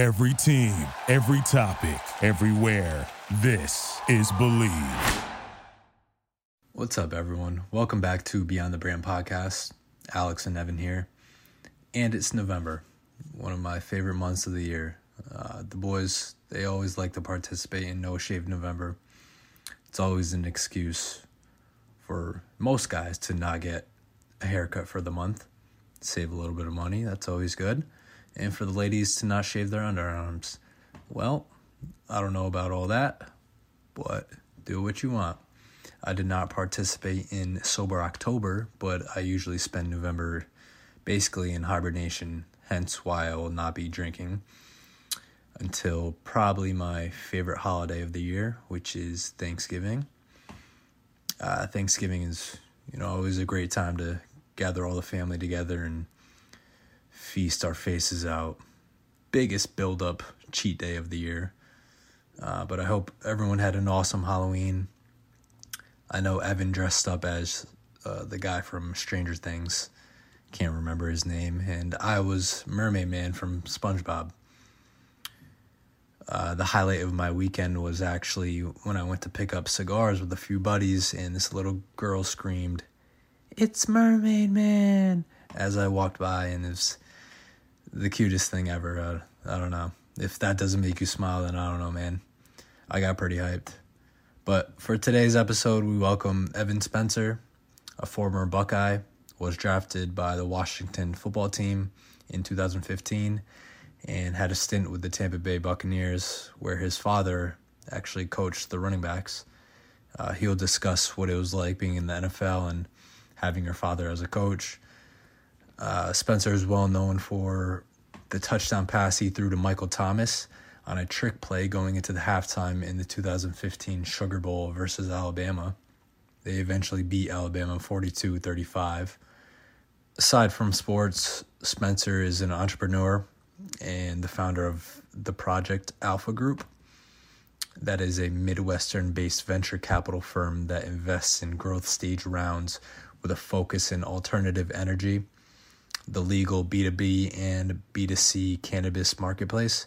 Every team, every topic, everywhere. This is Believe. What's up, everyone? Welcome back to Beyond the Brand podcast. Alex and Evan here. And it's November, one of my favorite months of the year. Uh, the boys, they always like to participate in No Shave November. It's always an excuse for most guys to not get a haircut for the month, save a little bit of money. That's always good. And for the ladies to not shave their underarms. Well, I don't know about all that, but do what you want. I did not participate in Sober October, but I usually spend November basically in hibernation, hence why I will not be drinking until probably my favorite holiday of the year, which is Thanksgiving. Uh, Thanksgiving is, you know, always a great time to gather all the family together and feast our faces out. Biggest build up cheat day of the year. Uh, but I hope everyone had an awesome Halloween. I know Evan dressed up as uh, the guy from Stranger Things. Can't remember his name. And I was Mermaid Man from SpongeBob. Uh, the highlight of my weekend was actually when I went to pick up cigars with a few buddies, and this little girl screamed, It's Mermaid Man! as I walked by, and it was the cutest thing ever. I, I don't know. If that doesn't make you smile, then I don't know, man. I got pretty hyped. But for today's episode, we welcome Evan Spencer, a former Buckeye, was drafted by the Washington football team in 2015 and had a stint with the Tampa Bay Buccaneers where his father actually coached the running backs. Uh, he'll discuss what it was like being in the NFL and having your father as a coach. Uh, Spencer is well known for the touchdown pass he threw to Michael Thomas on a trick play going into the halftime in the 2015 Sugar Bowl versus Alabama. They eventually beat Alabama 42 35. Aside from sports, Spencer is an entrepreneur and the founder of the Project Alpha Group. That is a Midwestern based venture capital firm that invests in growth stage rounds with a focus in alternative energy, the legal B2B and B2C cannabis marketplace,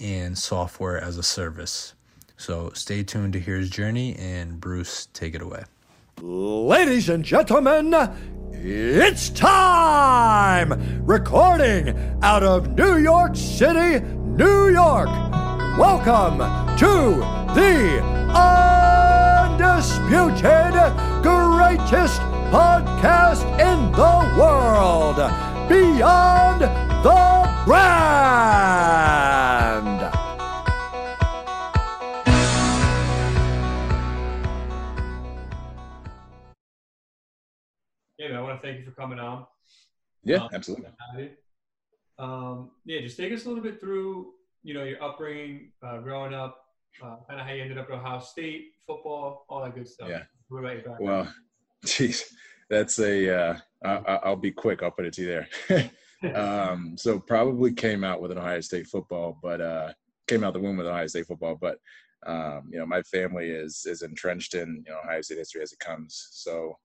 and software as a service. So stay tuned to hear his journey, and Bruce, take it away. Ladies and gentlemen, it's time! Recording out of New York City, New York. Welcome to the undisputed greatest podcast in the world, Beyond the Brand. Yeah, man, I want to thank you for coming on. Yeah, Um, absolutely. Um, yeah, just take us a little bit through, you know, your upbringing, uh, growing up, uh, kind of how you ended up at Ohio State, football, all that good stuff. Yeah. What about your background? Well, geez, that's a. Uh, I- I'll be quick. I'll put it to you there. um, so probably came out with an Ohio State football, but uh, came out the womb with Ohio State football. But um, you know, my family is is entrenched in you know Ohio State history as it comes. So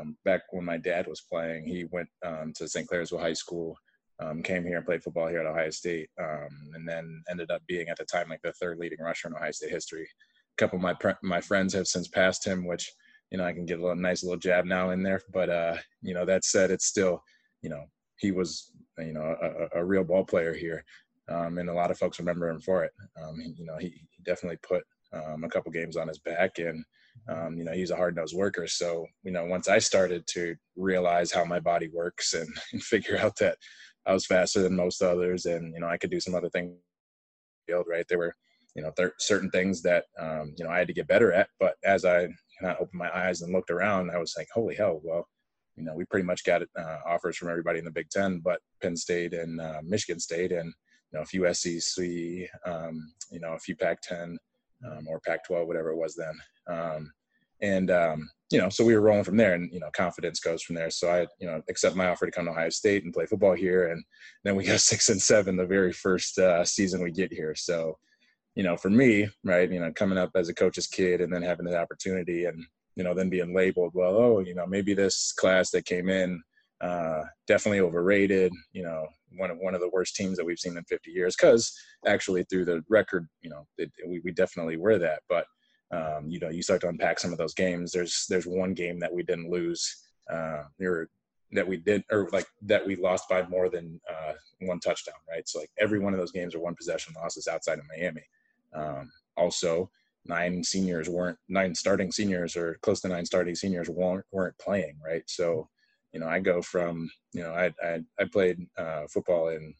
um, back when my dad was playing, he went um, to St. Clairsville High School. Um, came here and played football here at Ohio State, um, and then ended up being at the time like the third leading rusher in Ohio State history. A couple of my my friends have since passed him, which you know I can get a little nice little jab now in there. But uh, you know that said, it's still you know he was you know a, a real ball player here, um, and a lot of folks remember him for it. Um, you know he, he definitely put um, a couple games on his back, and um, you know he's a hard nosed worker. So you know once I started to realize how my body works and, and figure out that I was faster than most others, and you know I could do some other things. Field right there were you know there certain things that um, you know I had to get better at. But as I kind of opened my eyes and looked around, I was like, holy hell, well. You know, we pretty much got uh, offers from everybody in the Big Ten, but Penn State and uh, Michigan State, and you know, a few SEC, um, you know, a few Pac-10 um, or Pac-12, whatever it was then. Um, and um, you know, so we were rolling from there, and you know, confidence goes from there. So I, you know, accept my offer to come to Ohio State and play football here, and then we go six and seven the very first uh, season we get here. So, you know, for me, right, you know, coming up as a coach's kid and then having the opportunity, and you know, then being labeled, well, oh, you know, maybe this class that came in uh, definitely overrated. You know, one of one of the worst teams that we've seen in 50 years. Because actually, through the record, you know, it, we we definitely were that. But um, you know, you start to unpack some of those games. There's there's one game that we didn't lose. Uh, or that we did, or like that we lost by more than uh, one touchdown, right? So like every one of those games are one possession losses outside of Miami. Um, also, nine seniors weren't nine starting seniors or close to nine starting seniors weren't weren't playing, right? So you know, I go from, you know, I I, I played uh, football in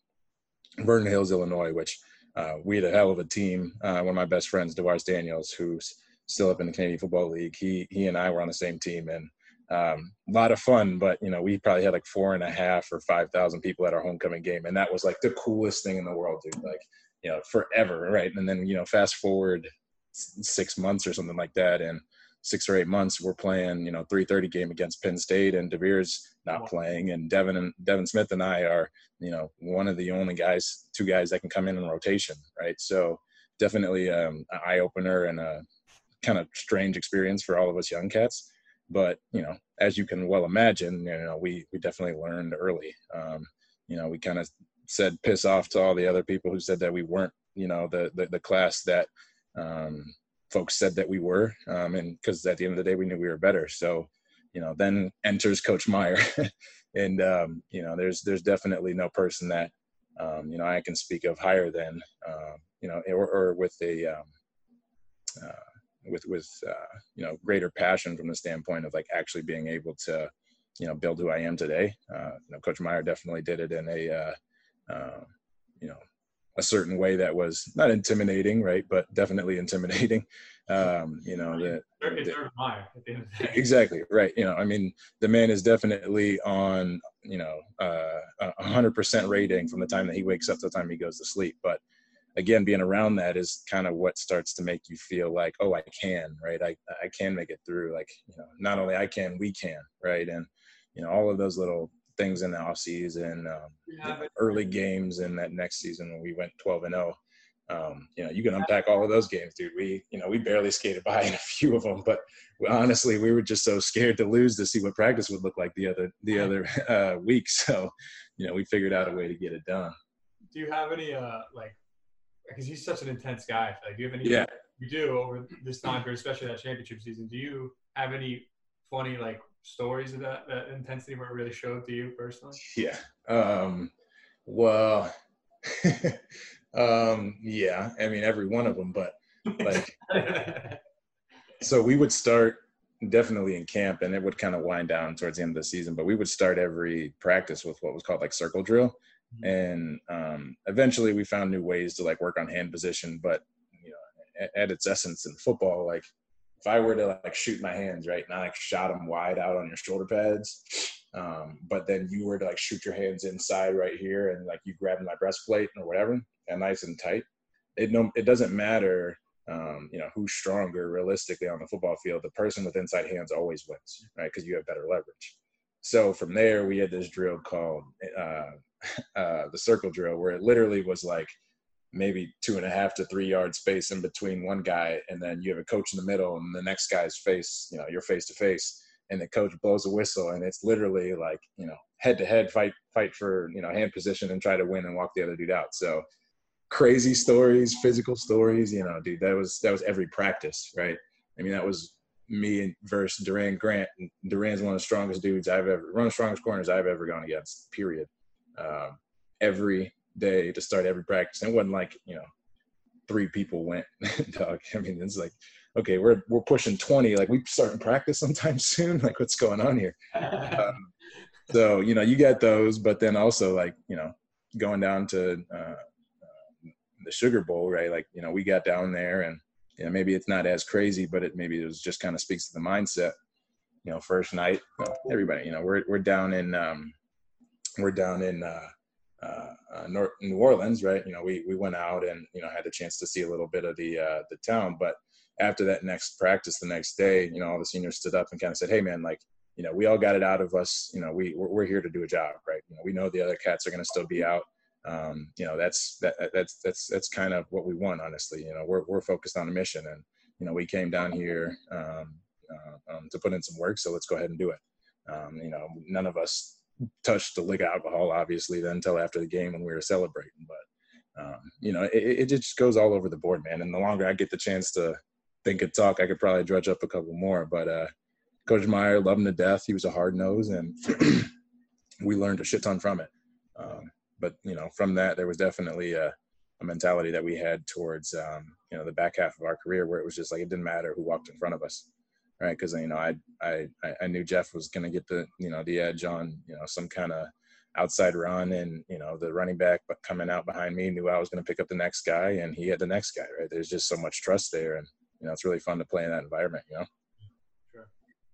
Vernon Hills, Illinois, which uh, we had a hell of a team. Uh, one of my best friends, DaVaris Daniels, who's still up in the Canadian Football League, he he and I were on the same team, and um, a lot of fun. But you know, we probably had like four and a half or five thousand people at our homecoming game, and that was like the coolest thing in the world, dude. Like, you know, forever, right? And then you know, fast forward six months or something like that, and six or eight months we're playing you know 3:30 game against Penn State and DeVere's not playing and Devin and Devin Smith and I are you know one of the only guys two guys that can come in in rotation right? So definitely um, an eye opener and a kind of strange experience for all of us young cats. But you know as you can well imagine you know we we definitely learned early. Um, you know we kind of said piss off to all the other people who said that we weren't you know the the, the class that um, folks said that we were, um, and because at the end of the day we knew we were better. So, you know, then enters Coach Meyer, and um, you know, there's there's definitely no person that um, you know I can speak of higher than uh, you know, or, or with a um, uh, with with uh, you know greater passion from the standpoint of like actually being able to you know build who I am today. Uh, you know, Coach Meyer definitely did it in a uh, uh, you know a certain way that was not intimidating, right, but definitely intimidating. Um, you know, that, that exactly right. You know, I mean, the man is definitely on you know uh, a hundred percent rating from the time that he wakes up to the time he goes to sleep. But again, being around that is kind of what starts to make you feel like, oh, I can, right? I I can make it through. Like, you know, not only I can, we can, right? And you know, all of those little things in the off season, um, yeah, early games in that next season when we went 12 and 0. Um, you know, you can unpack all of those games, dude. We, you know, we barely skated by in a few of them, but honestly, we were just so scared to lose to see what practice would look like the other the other uh, week. So, you know, we figured out a way to get it done. Do you have any uh like? Because he's such an intense guy. Like, do you have any? Yeah. You do over this time period, especially that championship season. Do you have any funny like stories of that, that intensity where it really showed to you personally? Yeah. Um, well, um, yeah. I mean, every one of them, but like, so we would start definitely in camp and it would kind of wind down towards the end of the season, but we would start every practice with what was called like circle drill. Mm-hmm. And um, eventually we found new ways to like work on hand position, but you know, at, at its essence in football, like if I were to like shoot my hands right and I like shot them wide out on your shoulder pads, um, but then you were to like shoot your hands inside right here and like you grabbed my breastplate or whatever and nice and tight, it no it doesn't matter um, you know who's stronger realistically on the football field. The person with inside hands always wins, right? Because you have better leverage. So from there, we had this drill called uh, uh, the circle drill, where it literally was like maybe two and a half to three yard space in between one guy, and then you have a coach in the middle, and the next guy's face, you know, you're face to face, and the coach blows a whistle, and it's literally like you know head to head fight, fight for you know hand position and try to win and walk the other dude out. So crazy stories, physical stories, you know, dude, that was that was every practice, right? I mean, that was me versus Doran Grant. Doran's one of the strongest dudes I've ever, one of the strongest corners I've ever gone against. Period. Um, every day to start every practice. And it wasn't like, you know, three people went, dog. I mean, it's like, okay, we're, we're pushing 20. Like we starting practice sometime soon. Like what's going on here? um, so, you know, you get those, but then also like, you know, going down to uh, uh, the Sugar Bowl, right? Like, you know, we got down there and, you know, maybe it's not as crazy, but it maybe it was just kind of speaks to the mindset. You know, first night, well, everybody, you know, we're we're down in um, we're down in uh, uh, uh New Orleans, right? You know, we we went out and you know had the chance to see a little bit of the uh, the town. But after that next practice, the next day, you know, all the seniors stood up and kind of said, "Hey, man, like." You know, we all got it out of us. You know, we we're, we're here to do a job, right? You know, we know the other cats are going to still be out. Um, you know, that's that that's that's that's kind of what we want, honestly. You know, we're we're focused on a mission, and you know, we came down here um, uh, um, to put in some work, so let's go ahead and do it. Um, you know, none of us touch the lick alcohol, obviously, then until after the game when we were celebrating. But um, you know, it, it just goes all over the board, man. And the longer I get the chance to think and talk, I could probably dredge up a couple more. But uh, Coach Meyer loved him to death. He was a hard nose, and we learned a shit ton from it. Um, but you know, from that, there was definitely a, a mentality that we had towards um, you know the back half of our career where it was just like it didn't matter who walked in front of us right? Because you know, I I I knew Jeff was going to get the you know the edge on you know some kind of outside run, and you know the running back but coming out behind me knew I was going to pick up the next guy, and he had the next guy, right? There's just so much trust there, and you know it's really fun to play in that environment, you know. Sure.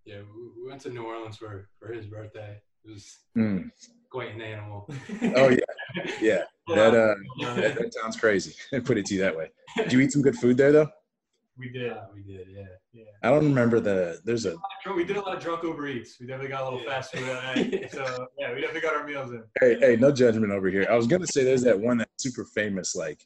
Yeah, we went to New Orleans for for his birthday. It was mm. quite an animal. oh yeah, yeah. That uh, that, that sounds crazy. Put it to you that way. Did you eat some good food there though? We did. Uh, we did. Yeah. Yeah. I don't remember the. There's a. We did a lot of drunk Uber Eats. We definitely got a little yeah. fast food that night. So yeah, we definitely got our meals in. Hey, hey, no judgment over here. I was gonna say there's that one that's super famous, like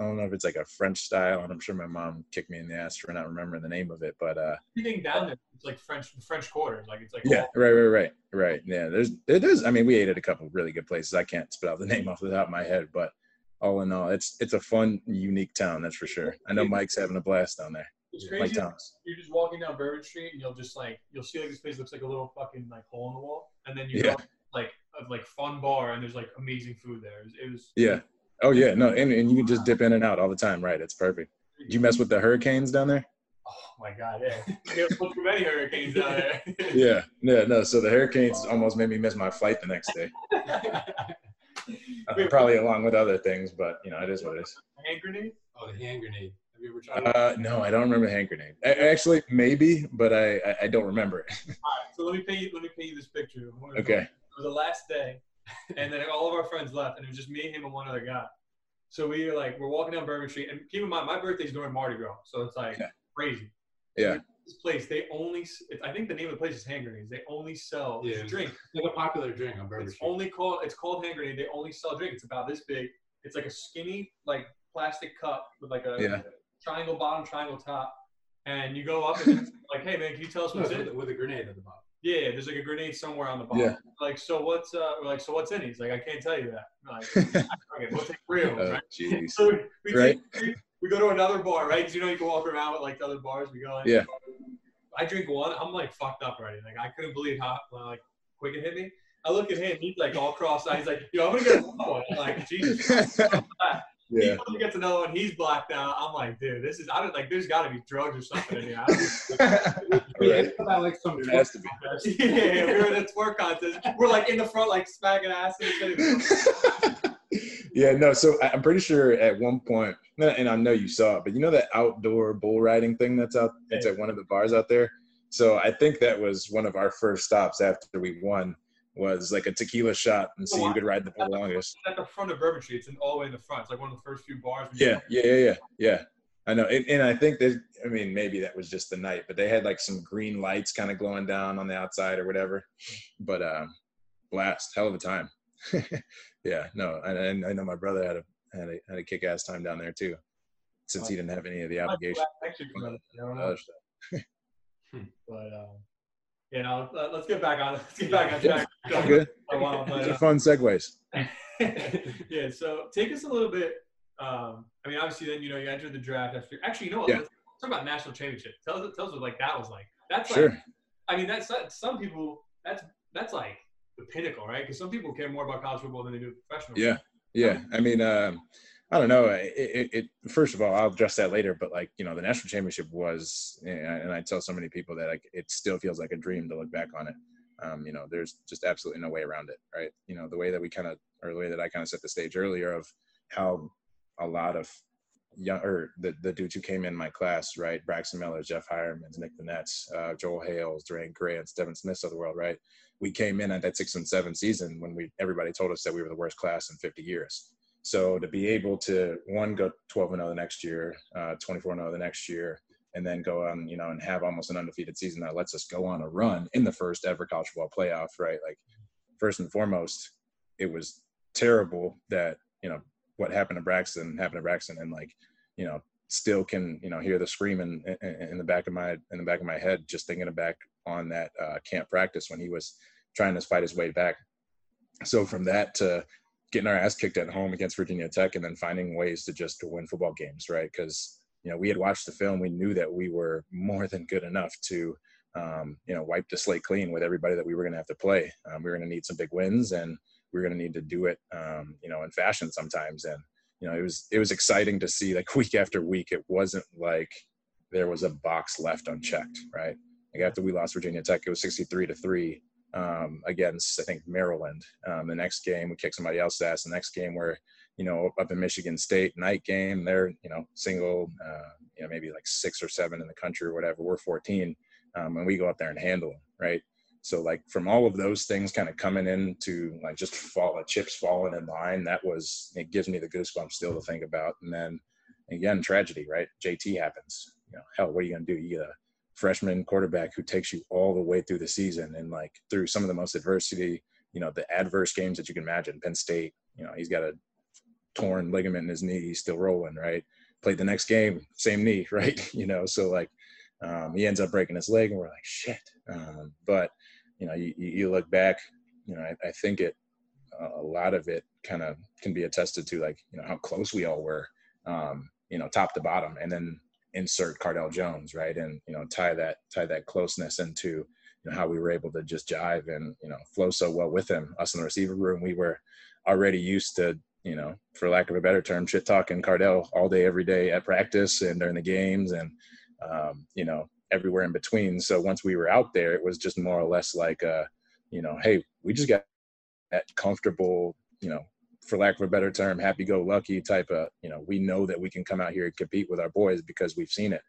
I don't know if it's like a French style, and I'm sure my mom kicked me in the ass for not remembering the name of it. But uh, everything down there, it's like French French Quarter, like it's like yeah, all- right, right, right, right. Yeah, there's there's. I mean, we ate at a couple really good places. I can't spit out the name off the top of my head, but all in all, it's it's a fun, unique town. That's for sure. I know Mike's having a blast down there. It's crazy. You're just walking down Bourbon Street and you'll just like you'll see like this place looks like a little fucking like hole in the wall, and then you yeah. go like a like fun bar and there's like amazing food there. It was, it was yeah. Oh yeah, no, and, and you can just dip in and out all the time, right? It's perfect. Did you mess with the hurricanes down there? Oh my god, yeah. There's too many hurricanes down there. yeah, yeah, no. So the hurricanes almost made me miss my flight the next day. Probably along with other things, but you know, it is what it is. Hand grenade? Oh, the hand grenade. Have you ever tried? Uh, no, I don't remember the hand grenade. Actually, maybe, but I, I, I don't remember it. all right, so let me paint you let me paint you this picture. Okay. It was the last day, and then all of our friends left, and it was just me, him, and one other guy. So we were like, we're walking down Bourbon Street, and keep in mind, my birthday's during Mardi Gras, so it's like yeah. crazy. Yeah. This place, they only, I think the name of the place is Hand Grenades. They only sell yeah, drink. It's like a popular drink on Bourbon it's Street. only called, it's called Hand Grenade. They only sell drink. It's about this big. It's like a skinny, like plastic cup with like a yeah triangle bottom, triangle top, and you go up and it's like, hey man, can you tell us what's no, in it? With a grenade at the bottom. Yeah, there's like a grenade somewhere on the bottom. Yeah. Like, so what's uh, like, so what's in it? He's like, I can't tell you that. like, okay, we'll take three of them, oh, right? Jeez. So we, we right. Take, we go to another bar, right? Because you know you can walk around with like the other bars. We go. In, yeah. I drink one. I'm like fucked up already. Like I couldn't believe how like quick it hit me. I look at him. He's like all cross-eyed. He's like, yo, I'm gonna get another one. I'm like, Jesus. Yeah. He finally gets another one. He's blacked out. I'm like, dude, this is. I don't like. There's got to be drugs or something in here. right. about like some. There has to be. yeah, we were in a twerk contest. We're like in the front, like smacking ass. Yeah, no. So I'm pretty sure at one point, and I know you saw it, but you know that outdoor bull riding thing that's out. It's at one of the bars out there. So I think that was one of our first stops after we won was like a tequila shot and see oh, who could ride the bull longest. At the front of Bourbon Street, it's in all the way in the front. It's like one of the first few bars. Yeah, yeah, yeah, yeah, yeah. I know, and, and I think that I mean maybe that was just the night, but they had like some green lights kind of glowing down on the outside or whatever. But um, blast, hell of a time. yeah, no, and I, I know my brother had a had a, had a kick ass time down there too, since he didn't have any of the obligation. but um, you know, let's get back on. Let's get back on track. Good. but, uh, fun segues. yeah. So take us a little bit. Um, I mean, obviously, then you know you entered the draft after. Actually, you know what? Yeah. Let's talk about national championship. Tell us, tell us what like that was like. That's sure. like. I mean, that's some people. That's that's like the pinnacle, right? Because some people care more about college football than they do professional. Yeah. Yeah. I mean, um, I don't know. It, it, it, first of all, I'll address that later. But like you know, the national championship was, and I tell so many people that like it still feels like a dream to look back on it. Um, you know, there's just absolutely no way around it, right? You know, the way that we kind of, or the way that I kind of set the stage earlier of how a lot of young or the, the dudes who came in my class, right? Braxton Miller, Jeff Heuermans, Nick Vannett, uh, Joel Hales, Doran Grants, Devin Smiths of the world, right? We came in at that six and seven season when we everybody told us that we were the worst class in 50 years. So to be able to one go 12 and 0 the next year, uh, 24 and 0 the next year, and then go on, you know, and have almost an undefeated season that lets us go on a run in the first ever college football playoff, right? Like first and foremost, it was terrible that you know what happened to Braxton happened to Braxton, and like you know still can you know hear the screaming in, in, the back of my in the back of my head just thinking back on that uh, camp practice when he was trying to fight his way back so from that to getting our ass kicked at home against Virginia Tech and then finding ways to just to win football games, right? Because you know we had watched the film, we knew that we were more than good enough to um, you know wipe the slate clean with everybody that we were going to have to play. Um, we were going to need some big wins, and we were going to need to do it, um, you know, in fashion sometimes. And you know, it was it was exciting to see like week after week. It wasn't like there was a box left unchecked, right? Like after we lost Virginia Tech, it was 63 to three um, against I think Maryland. Um, the next game we kicked somebody else's ass. The next game where you know up in Michigan State night game, they're you know single, uh, you know maybe like six or seven in the country or whatever. We're 14, um, and we go up there and handle them, right? So like from all of those things kind of coming into like just fall chips falling in line, that was it gives me the goosebumps still to think about. And then again, tragedy, right? JT happens. You know, hell, what are you gonna do? You get a freshman quarterback who takes you all the way through the season and like through some of the most adversity, you know, the adverse games that you can imagine. Penn State, you know, he's got a torn ligament in his knee, he's still rolling, right? Played the next game, same knee, right? you know, so like um, he ends up breaking his leg, and we're like, shit. Um, but you know, you, you look back, you know, I, I think it a lot of it kind of can be attested to like you know how close we all were, um, you know, top to bottom, and then insert Cardale Jones, right? And you know, tie that tie that closeness into you know how we were able to just jive and you know flow so well with him. Us in the receiver room, we were already used to you know, for lack of a better term, shit talking Cardale all day, every day at practice and during the games, and um, you know everywhere in between. So once we were out there, it was just more or less like, uh, you know, hey, we just got that comfortable, you know, for lack of a better term, happy-go-lucky type of, you know, we know that we can come out here and compete with our boys because we've seen it,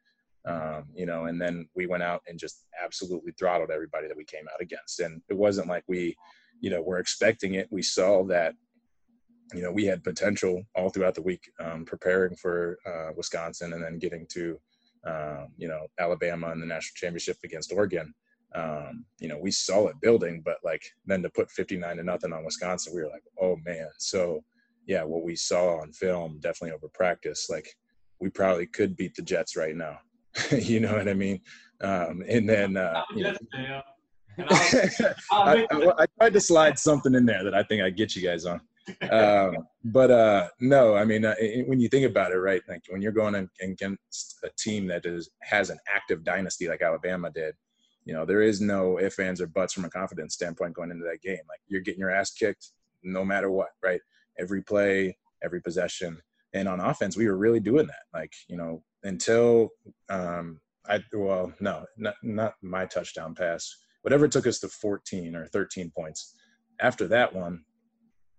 um, you know. And then we went out and just absolutely throttled everybody that we came out against. And it wasn't like we, you know, were expecting it. We saw that, you know, we had potential all throughout the week, um, preparing for uh, Wisconsin and then getting to, um, you know, Alabama in the national championship against Oregon um, you know, we saw it building, but like then to put 59 to nothing on Wisconsin, we were like, oh man. So yeah, what we saw on film definitely over practice, like we probably could beat the Jets right now. you know what I mean? Um, and then, uh, you know, I, I, I, tried to slide something in there that I think I get you guys on. Um, but uh, no, I mean, uh, when you think about it, right? Like when you're going against a team that is has an active dynasty like Alabama did, you know, there is no ifs, ands, or buts from a confidence standpoint going into that game. Like you're getting your ass kicked no matter what, right? Every play, every possession. And on offense, we were really doing that. Like, you know, until um I well, no, not not my touchdown pass. Whatever took us to 14 or 13 points. After that one,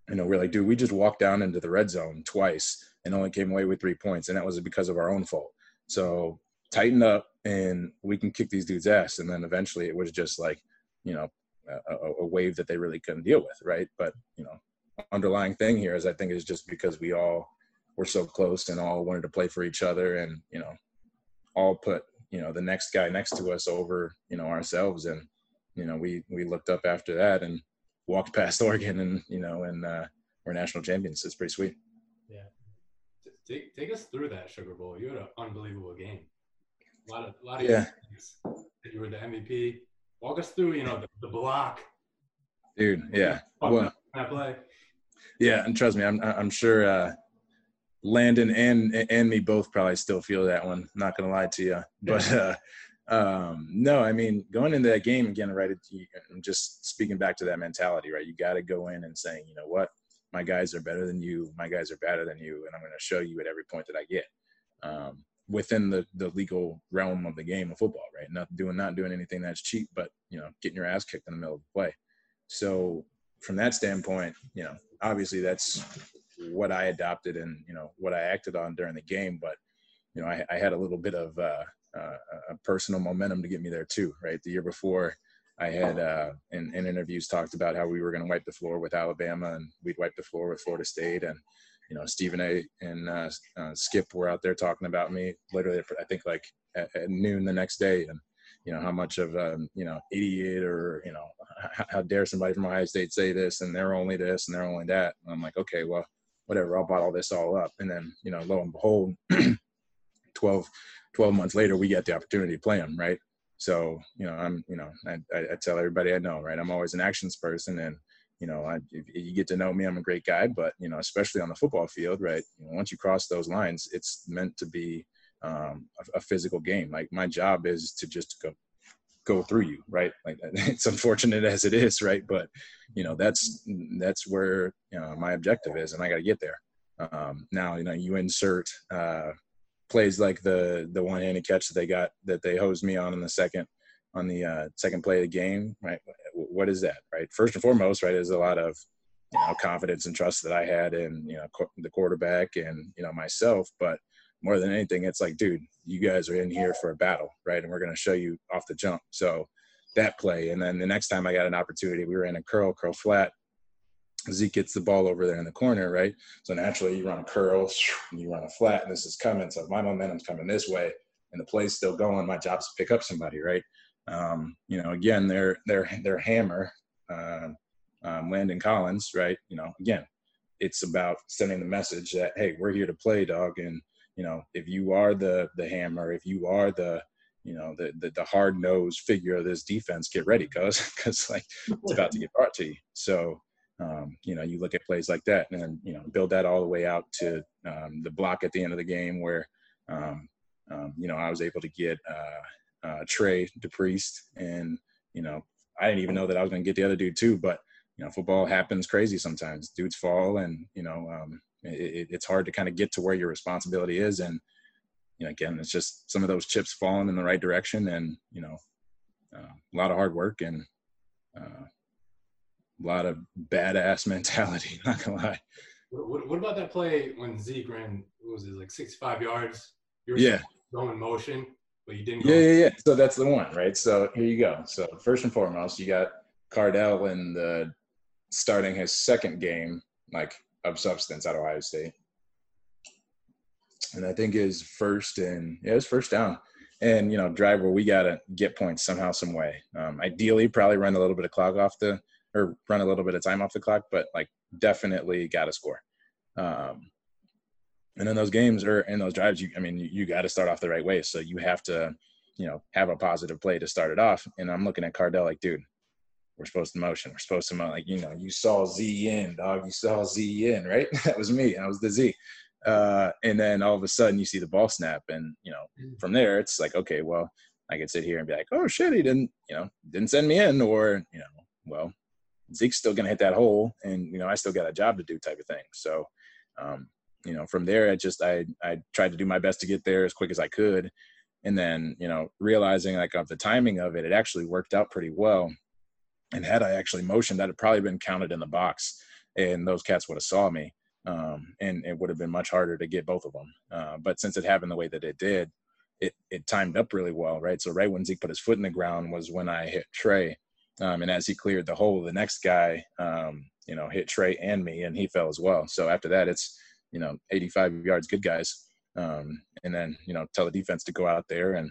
you know, we're like, dude, we just walked down into the red zone twice and only came away with three points. And that was because of our own fault. So tighten up and we can kick these dudes ass and then eventually it was just like you know a, a, wave that they really couldn't deal with right but you know underlying thing here is i think is just because we all were so close and all wanted to play for each other and you know all put you know the next guy next to us over you know ourselves and you know we we looked up after that and walked past oregon and you know and uh we're national champions it's pretty sweet yeah take, take us through that sugar bowl you had an unbelievable game a lot of, a lot of yeah. you were the MVP. Walk us through, you know, the, the block. Dude, yeah. Well, play. Yeah, and trust me, I'm I'm sure uh, Landon and and me both probably still feel that one. Not gonna lie to you, but uh, um, no, I mean going into that game again, right? I'm just speaking back to that mentality, right? You got to go in and saying, you know what, my guys are better than you, my guys are better than you, and I'm going to show you at every point that I get. Um, within the the legal realm of the game of football, right? Not doing not doing anything that's cheap, but you know, getting your ass kicked in the middle of the play. So from that standpoint, you know, obviously that's what I adopted and you know what I acted on during the game. But you know, I, I had a little bit of uh, uh, a personal momentum to get me there too, right? The year before, I had uh, in, in interviews talked about how we were going to wipe the floor with Alabama and we'd wipe the floor with Florida State and you know, Stephen A. and uh, uh, Skip were out there talking about me literally, I think like at, at noon the next day. And, you know, how much of, um, you know, idiot or, you know, how, how, dare somebody from Ohio State say this and they're only this and they're only that. And I'm like, okay, well, whatever, I'll bottle this all up. And then, you know, lo and behold, 12, 12 months later, we get the opportunity to play them, right? So, you know, I'm, you know, I, I tell everybody I know, right? I'm always an actions person and, you know, I, you get to know me, I'm a great guy, but you know, especially on the football field, right? You know, once you cross those lines, it's meant to be um, a, a, physical game. Like my job is to just go go through you, right? Like it's unfortunate as it is, right? But you know, that's that's where you know my objective is, and I got to get there. Um, now, you know, you insert uh, plays like the the one handed catch that they got that they hosed me on in the second on the uh, second play of the game, right? What is that, right? First and foremost, right, is a lot of you know confidence and trust that I had in you know the quarterback and you know myself, but more than anything, it's like, dude, you guys are in here for a battle, right? And we're going to show you off the jump. So that play, and then the next time I got an opportunity, we were in a curl, curl flat. Zeke gets the ball over there in the corner, right? So naturally, you run a curl, you run a flat, and this is coming. So my momentum's coming this way, and the play's still going. My job's to pick up somebody, right? Um, you know, again, their their their hammer, uh, um, Landon Collins, right? You know, again, it's about sending the message that hey, we're here to play, dog, and you know, if you are the the hammer, if you are the you know the the, the hard nosed figure of this defense, get ready, cause because like it's about to get brought to you. So um, you know, you look at plays like that, and you know, build that all the way out to um, the block at the end of the game where um, um you know I was able to get. Uh, uh, Trey DePriest, and you know I didn't even know that I was going to get the other dude too. But you know, football happens crazy sometimes. Dudes fall, and you know um, it, it's hard to kind of get to where your responsibility is. And you know, again, it's just some of those chips falling in the right direction, and you know, uh, a lot of hard work and uh, a lot of badass mentality. Not gonna lie. What, what, about that play when Zeke ran? What was it like 65 yards? You were yeah. Going motion but you didn't. Yeah, yeah, yeah. So that's the one, right? So here you go. So first and foremost, you got Cardale in the starting his second game, like of substance at Ohio State, and I think his first and yeah, his first down. And you know, drive where we gotta get points somehow, some way. Um, ideally, probably run a little bit of clock off the, or run a little bit of time off the clock, but like definitely got to score. Um, and in those games or in those drives, you I mean, you, you got to start off the right way. So you have to, you know, have a positive play to start it off. And I'm looking at Cardale like, dude, we're supposed to motion. We're supposed to like, you know, you saw Z in, dog. You saw Z in, right? that was me. I was the Z. Uh, and then all of a sudden you see the ball snap, and you know, mm. from there it's like, okay, well, I could sit here and be like, oh shit, he didn't, you know, didn't send me in, or you know, well, Zeke's still gonna hit that hole, and you know, I still got a job to do, type of thing. So, um, you know, from there, I just I I tried to do my best to get there as quick as I could, and then you know, realizing like of the timing of it, it actually worked out pretty well. And had I actually motioned, had probably been counted in the box, and those cats would have saw me, um, and it would have been much harder to get both of them. Uh, but since it happened the way that it did, it it timed up really well, right? So right when Zeke put his foot in the ground was when I hit Trey, um, and as he cleared the hole, the next guy, um, you know, hit Trey and me, and he fell as well. So after that, it's you know 85 yards good guys. Um, and then you know tell the defense to go out there and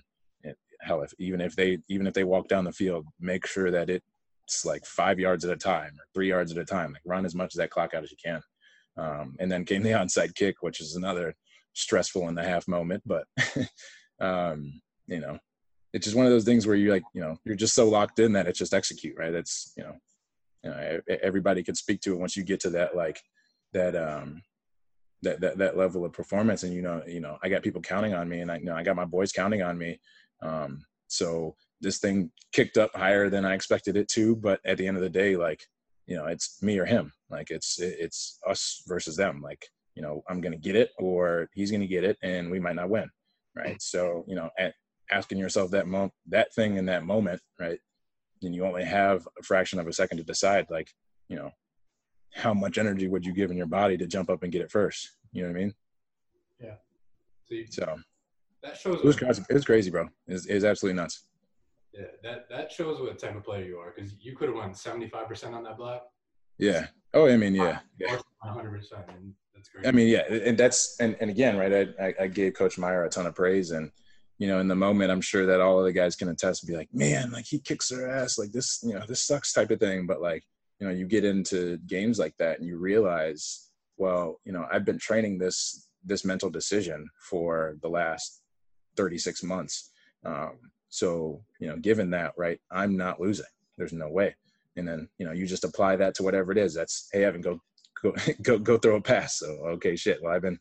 hell if even if they even if they walk down the field make sure that it's like five yards at a time or three yards at a time. Like run as much of that clock out as you can. Um, and then came the onside kick which is another stressful in the half moment but um, you know it's just one of those things where you're like you know you're just so locked in that it's just execute right? It's you know, you know everybody can speak to it once you get to that like that um that, that that level of performance and you know you know i got people counting on me and i you know i got my boys counting on me. Um, so this thing kicked up higher than i expected it to but at the end of the day like you know it's me or him. Like it's it's us versus them. Like you know i'm gonna get it or he's gonna get it and we might not win right? So you know at asking yourself that mo- that thing in that moment right and you only have a fraction of a second to decide like you know how much energy would you give in your body to jump up and get it first? You know what I mean? Yeah. So, so that shows. It was crazy. It was crazy, bro. It's it absolutely nuts. Yeah, that that shows what type of player you are because you could have won seventy five percent on that block. Yeah. Oh, I mean, yeah. Yeah. One hundred percent. That's great. I mean, yeah, and that's and and again, right? I I gave Coach Meyer a ton of praise and you know, in the moment, I'm sure that all of the guys can attest and be like, man, like he kicks their ass, like this, you know, this sucks type of thing. But like, you know you get into games like that and you realize well you know i've been training this this mental decision for the last 36 months um, so you know given that right i'm not losing there's no way and then you know you just apply that to whatever it is. That's hey Evan, go go go go throw a pass. So okay, shit. Well, I've been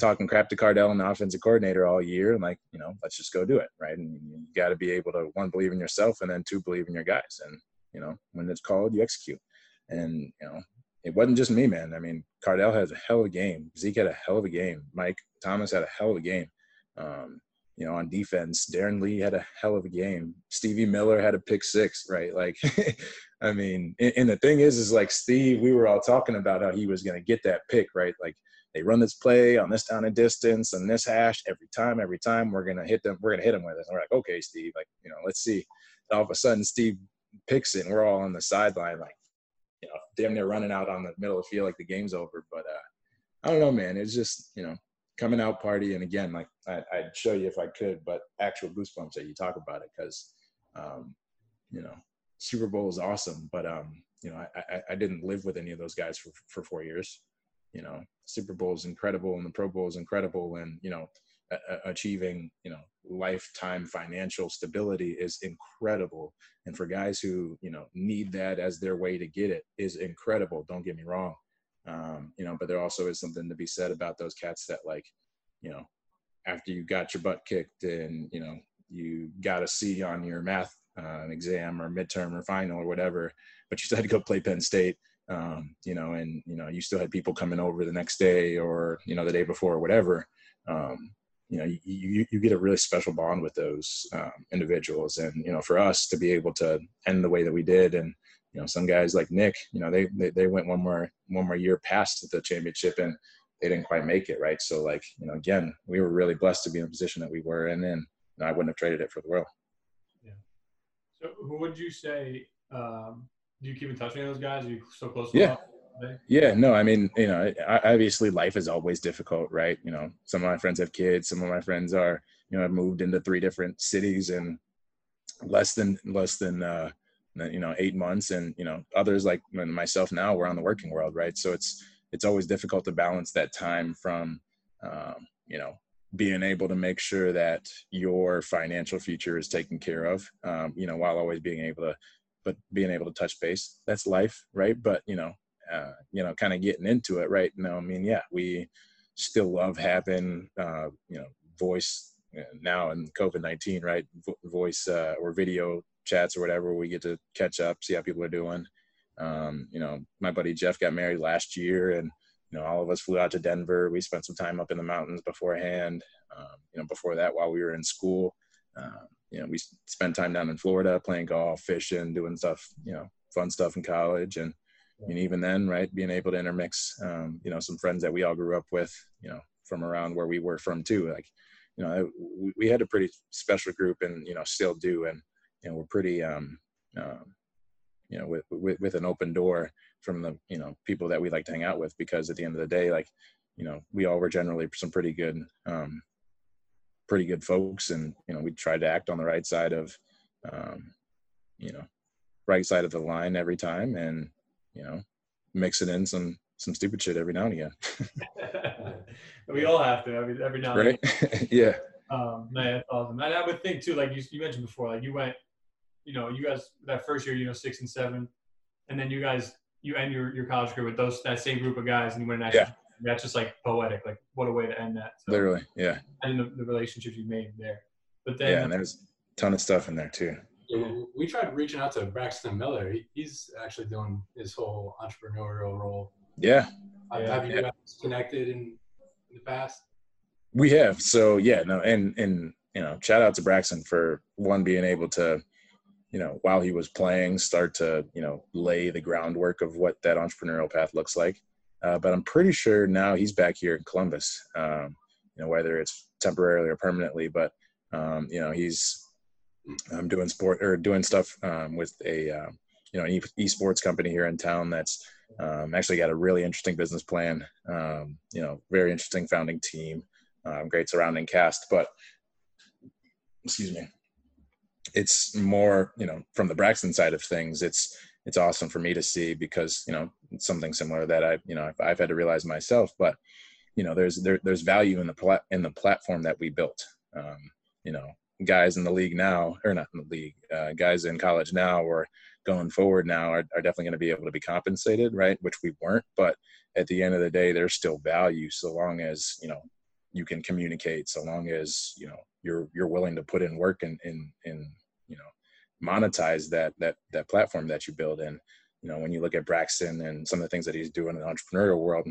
talking crap to Cardale and the offensive coordinator all year, and like you know, let's just go do it, right? And you got to be able to one believe in yourself, and then two believe in your guys, and you know when it's called, you execute. And you know, it wasn't just me, man. I mean, Cardale has a hell of a game. Zeke had a hell of a game. Mike Thomas had a hell of a game. Um, you know, on defense, Darron Lee had a hell of a game. Stevie Miller had a pick six, right? Like, I mean, and, and, the thing is, is like Steve, we were all talking about how he was going to get that pick, right? Like, they run this play on this down and distance and this hash every time, every time we're to hit them, we're to hit them with it. And we're like, okay, Steve, like, you know, let's see. And all of a sudden, Steve picks it, and we're all on the sideline, like, you know, damn near running out on the middle of the field like the game's over. But uh, I don't know, man. It's just, you know, coming out party. And again, like I, would show you if I could, but actual goosebumps that you talk about it because, um, you know, Super Bowl is awesome, but um, you know, I, I, I didn't live with any of those guys for for four years. You know, Super Bowl is incredible, and the Pro Bowl is incredible, and you know, achieving you know lifetime financial stability is incredible. And for guys who you know need that as their way to get it is incredible. Don't get me wrong. Um, you know, but there also is something to be said about those cats that like, you know, after you got your butt kicked and you know you got a C on your math uh, exam or midterm or final or whatever, but you had to go play Penn State. Um, you know, and you know you still had people coming over the next day or you know the day before or whatever. Um, you know, you, you, you, get a really special bond with those um, individuals, and you know, for us to be able to end the way that we did, and you know, some guys like Nick, you know, they, they, they went one more, one more year past the championship and they didn't quite make it. Right. So like, you know, again, we were really blessed to be in the position that we were. And then you know, I wouldn't have traded it for the world. Yeah. So who would you say, um, do you keep in touch with those guys? Are you so close? yeah. Yeah, no, I mean, you know, obviously life is always difficult, right? You know, some of my friends have kids, some of my friends are, you know, I've moved into three different cities and less than less than uh you know eight months and you know others like myself now we're on the working world right so it's it's always difficult to balance that time from um, you know being able to make sure that your financial future is taken care of um, you know while always being able to but being able to touch base that's life right but you know uh, you know kind of getting into it right now i mean yeah we still love having uh, you know voice now in covid-19 right voice uh, or video chats or whatever. We get to catch up, see how people are doing. Um, you know, my buddy Jeff got married last year, and you know, all of us flew out to Denver. We spent some time up in the mountains beforehand. Um, you know, before that, while we were in school, uh, you know, we spent time down in Florida playing golf, fishing, doing stuff. You know, fun stuff in college, and and even then, right, being able to intermix, um, you know, some friends that we all grew up with, you know, from around where we were from too. Like, you know, we had a pretty special group, and you know, still do, and you know we're pretty um, uh, you know with, with with an open door from the you know people that we like to hang out with because at the end of the day like you know we all were generally some pretty good um, pretty good folks and you know we tried to act on the right side of um, you know right side of the line every time and you know mix it in some some stupid shit every now and again. We all have to every every now and right? Yeah. Um man that's awesome. And i would think too like you, you mentioned before like you went you know, you guys that first year, you know, six and seven, and then you guys you end your, your college career with those that same group of guys, and you win an national. Yeah. That's just like poetic. Like what a way to end that. So, Literally, yeah. And the, the relationships you made there, but then yeah, and there's a ton of stuff in there too. Yeah, we tried reaching out to Braxton Miller. He, he's actually doing his whole entrepreneurial role. Yeah. Have, yeah. have you guys connected in, in the past? We have. So yeah, no, and and you know, shout out to Braxton for one being able to you know, while he was playing, start to, you know, lay the groundwork of what that entrepreneurial path looks like. Uh, but I'm pretty sure now he's back here in Columbus, um, you know, whether it's temporarily or permanently, but, um, you know, he's um, doing sport or doing stuff um, with a, uh, you know, an e- esports company here in town that's um, actually got a really interesting business plan, you know, very interesting founding team, great surrounding cast, but excuse me it's more you know from the Braxton side of things it's it's awesome for me to see because you know something similar that I you know I've, I've had to realize myself but you know there's there, there's value in the plat in the platform that we built um, you know guys in the league now, or not in the league, uh, guys in college now or going forward now are, are definitely going to be able to be compensated, right? Which we weren't, but at the end of the day, there's still value so long as you know you can communicate, so long as you know you're you're willing to put in work and in in you know monetize that that that platform that you build. And you know when you look at Braxton and some of the things that he's doing in the entrepreneurial world,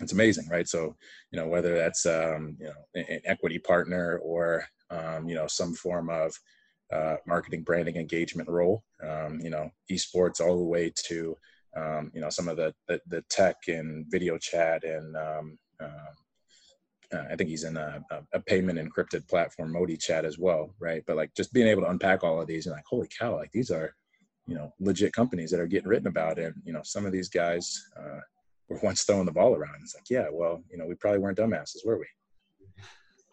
it's amazing, right? So, you know, whether that's um, you know an equity partner or um, you know some form of uh, marketing, branding, engagement role, um, you know, esports all the way to um, you know some of the, the, the tech and video chat and um, uh, uh, I think he's in a, a, payment encrypted platform, Modi Chat as well, right? But like just being able to unpack all of these and like, holy cow, like these are, you know, legit companies that are getting written about, and you know, some of these guys, uh, were once throwing the ball around. It's like, yeah, well, you know, we probably weren't dumbasses, were we?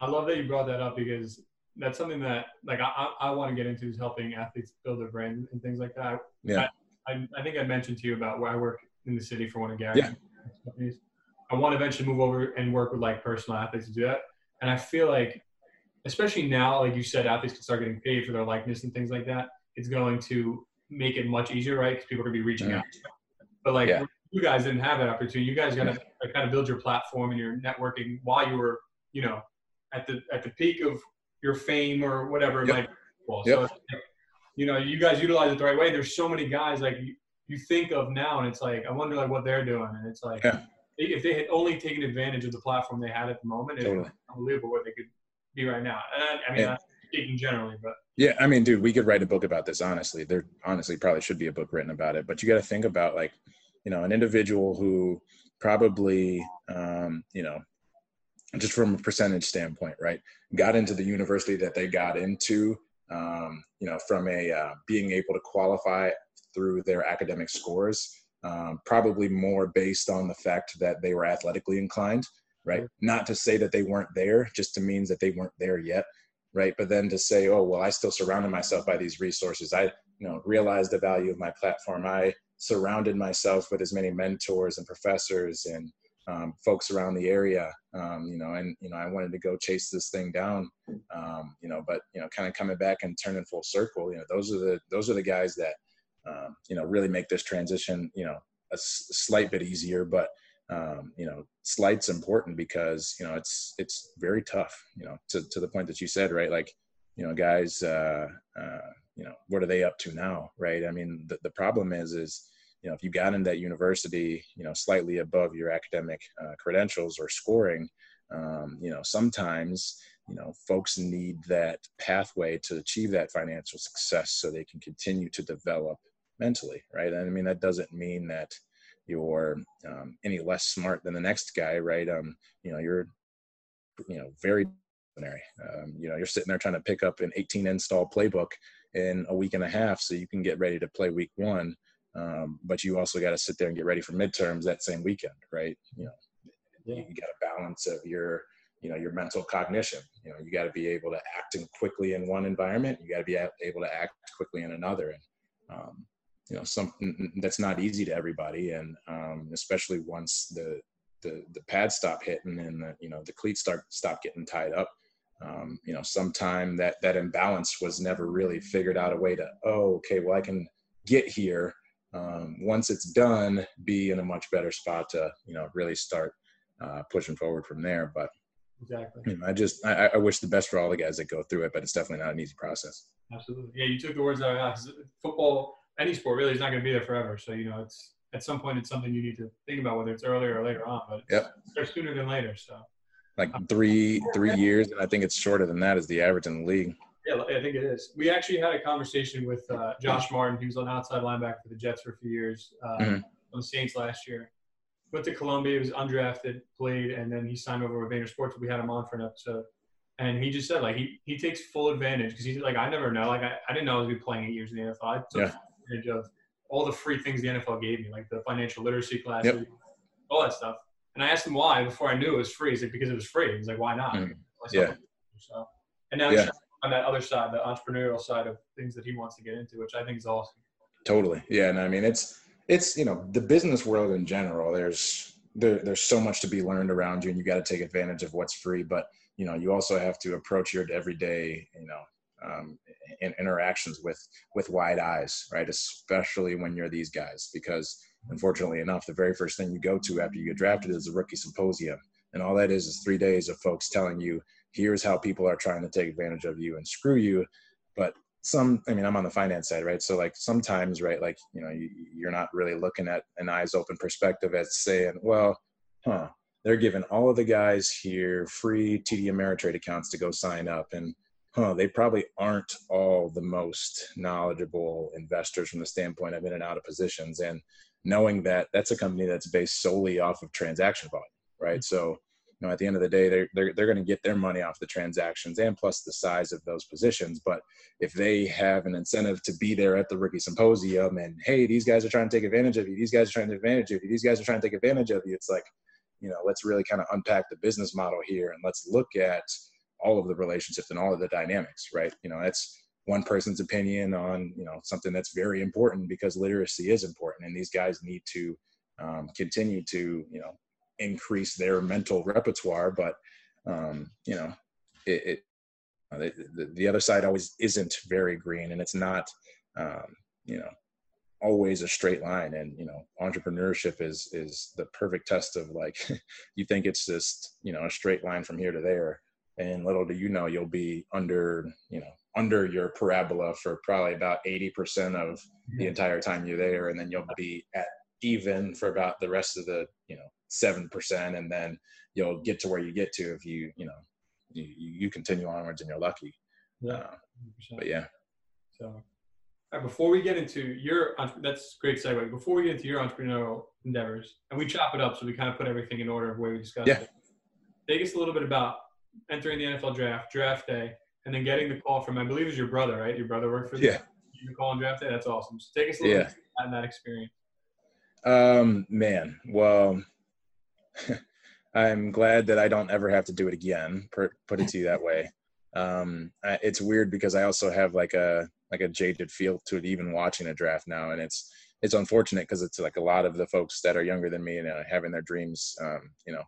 I love that you brought that up because that's something that like I, I want to get into is helping athletes build their brand and things like that. Yeah. I, I, I think I mentioned to you about where I work in the city for one of Gary's yeah. companies. I want to eventually move over and work with like personal athletes to do that. And I feel like, especially now, like you said, athletes can start getting paid for their likeness and things like that. It's going to make it much easier, right? Because people are going to be reaching out. But like yeah you guys didn't have that opportunity. You guys got to kind of build your platform and your networking while you were, you know, at the at the peak of your fame or whatever. Yep. Like, well, yep. so you know, you guys utilize it the right way. There's so many guys like you, you think of now, and it's like I wonder like what they're doing, and it's like yeah. if they had only taken advantage of the platform they had at the moment, it's unbelievable where they could be right now. And I, I mean, yeah. speaking generally, but yeah, I mean, dude, we could write a book about this. Honestly, there honestly probably should be a book written about it. But you got to think about like you know an individual who probably um, you know just from a percentage standpoint right got into the university that they got into um, you know from a uh, being able to qualify through their academic scores um, probably more based on the fact that they were athletically inclined right not to say that they weren't there just to means that they weren't there yet right? But then to say oh well i still surrounded myself by these resources. I you know realized the value of my platform. I surrounded myself with as many mentors and professors and um, folks around the area, um, you know, and, you know, I wanted to go chase this thing down, um, you know, but, you know, kind of coming back and turning full circle, you know, those are the, those are the guys that, um, you know, really make this transition, you know, a, s- slight bit easier, but, um, you know, slight's important because, you know, it's, it's very tough, you know, to, to the point that you said, right. Like, you know, guys, uh, uh, you know, what are they up to now? Right. I mean, the, the problem is, is, you know if you got into that university you know slightly above your academic uh, credentials or scoring um, you know sometimes you know folks need that pathway to achieve that financial success so they can continue to develop mentally right and i mean that doesn't mean that you're um, any less smart than the next guy right um you know you're you know very um, you know you're sitting there trying to pick up an 18 install playbook in a week and a half so you can get ready to play week one um, but you also got to sit there and get ready for midterms that same weekend, right? You know, yeah. you got a balance of your, you know, your mental cognition. You know, you got to be able to act in quickly in one environment. You got to be able to act quickly in another, and um, you know, something that's not easy to everybody, and um, especially once the the the pads stop hitting and the you know the cleats start stop getting tied up. Um, you know, sometime that that imbalance was never really figured out a way to. Oh, okay, well, I can get here um, once it's done, be in a much better spot to you know really start uh, pushing forward from there. But exactly, you know, I just I, I, wish the best for all the guys that go through it, but it's definitely not an easy process. Absolutely, yeah. You took the words out of my mouth. Football, any sport, really is not going to be there forever. So you know, it's at some point it's something you need to think about whether it's earlier or later on. But yep. it's sooner than later. So like three three years, and I think it's shorter than that is the average in the league. Yeah, I think it is. We actually had a conversation with uh, Josh Martin. He was an outside linebacker for the Jets for a few years uh, mm-hmm. on the Saints last year. Went to Columbia, was undrafted, played, and then he signed over with Vayner Sports. We had him on for an episode, and he just said like he, he takes full advantage because he's like I never know like I, I didn't know I was going to be playing eight years in the NFL. I took yeah. Advantage of all the free things the NFL gave me, like the financial literacy classes, yep. all that stuff. And I asked him why before I knew it was free. He's like because it was free. He's like why not? Mm. Yeah. So, and now yeah on that other side, the entrepreneurial side of things that he wants to get into, which I think is awesome. Totally. Yeah. And I mean, it's, it's, you know, the business world in general, there's, there, there's so much to be learned around you and you got to take advantage of what's free. But you know you also have to approach your everyday you know um, in, interactions with with wide eyes right? Especially when you're these guys because unfortunately enough the very first thing you go to after you get drafted is a rookie symposium. And all that is is three days of folks telling you here's how people are trying to take advantage of you and screw you. But some i mean i'm on the finance side right? So like sometimes right like you know you, you're not really looking at an eyes open perspective as saying well huh they're giving all of the guys here free TD Ameritrade accounts to go sign up. And huh, they probably aren't all the most knowledgeable investors from the standpoint of in and out of positions. And knowing that that's a company that's based solely off of transaction volume, right? Mm-hmm. So, you know, at the end of the day, they're, they're, they're going to get their money off the transactions and plus the size of those positions. But if they have an incentive to be there at the rookie symposium and, hey, these guys are trying to take advantage of you, these guys are trying to take advantage of you, these guys are trying to take advantage of you, it's like, you know let's really kind of unpack the business model here and let's look at all of the relationships and all of the dynamics right? You know that's one person's opinion on you know something that's very important because literacy is important and these guys need to um, continue to you know increase their mental repertoire but um, you know it, it uh, the, the, other side always isn't very green and it's not um, you know always a straight line and you know entrepreneurship is is the perfect test of like you think it's just you know a straight line from here to there and little do you know you'll be under you know under your parabola for probably about 80% of the entire time you're there and then you'll be at even for about the rest of the you know 7% and then you'll get to where you get to if you you know you, you continue onwards and you're lucky yeah uh, but yeah so Right, before we get into your, that's great segue. Before we get into your entrepreneurial endeavors, and we chop it up so we kind of put everything in order of where we discussed yeah. it. Take us a little bit about entering the NFL draft, draft day, and then getting the call from, I believe, it was your brother, right? Your brother worked for the, yeah. the call on draft day. That's awesome. So take us a little yeah. bit in that experience. Um, man, well, I'm glad that I don't ever have to do it again. Put it to you that way. Um, it's weird because I also have like a like a jaded feel to it even watching a draft now and it's it's unfortunate because it's like a lot of the folks that are younger than me and uh, having their dreams um, you know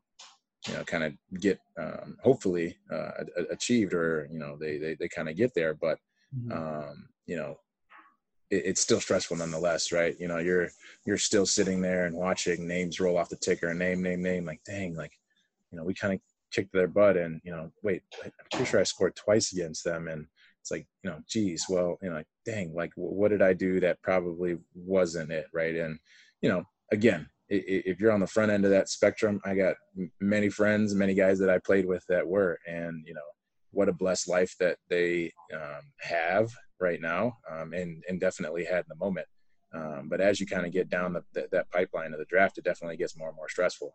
you know kind of get um, hopefully uh, achieved or you know they they, they kind of get there but mm-hmm. um, you know it, it's still stressful nonetheless right you know you're you're still sitting there and watching names roll off the ticker name name name like dang like you know we kind of kicked their butt and you know wait i'm pretty sure i scored twice against them and it's like you know geez well you know like dang like what did i do that probably wasn't it right and you know again if you're on the front end of that spectrum i got many friends many guys that i played with that were and you know what a blessed life that they um, have right now um, and and definitely had in the moment um, but as you kind of get down the, the, that pipeline of the draft it definitely gets more and more stressful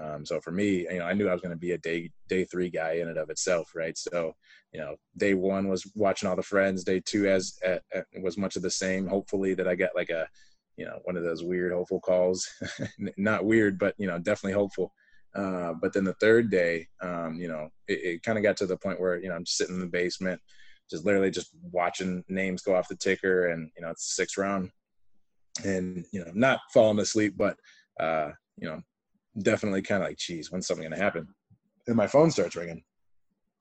um, so for me, you know, I knew I was going to be a day day three guy in and of itself, right? So, you know, day one was watching all the friends. Day two as at, at, was much of the same. Hopefully, that I got like a, you know, one of those weird hopeful calls. Not weird, but you know, definitely hopeful. Uh, but then the third day, um, you know, it, it kind of got to the point where you know I'm sitting in the basement, just literally just watching names go off the ticker, and you know, it's sixth round, and you know, not falling asleep, but uh, you know, definitely kind of like, geez, when's something to happen? And my phone starts ringing.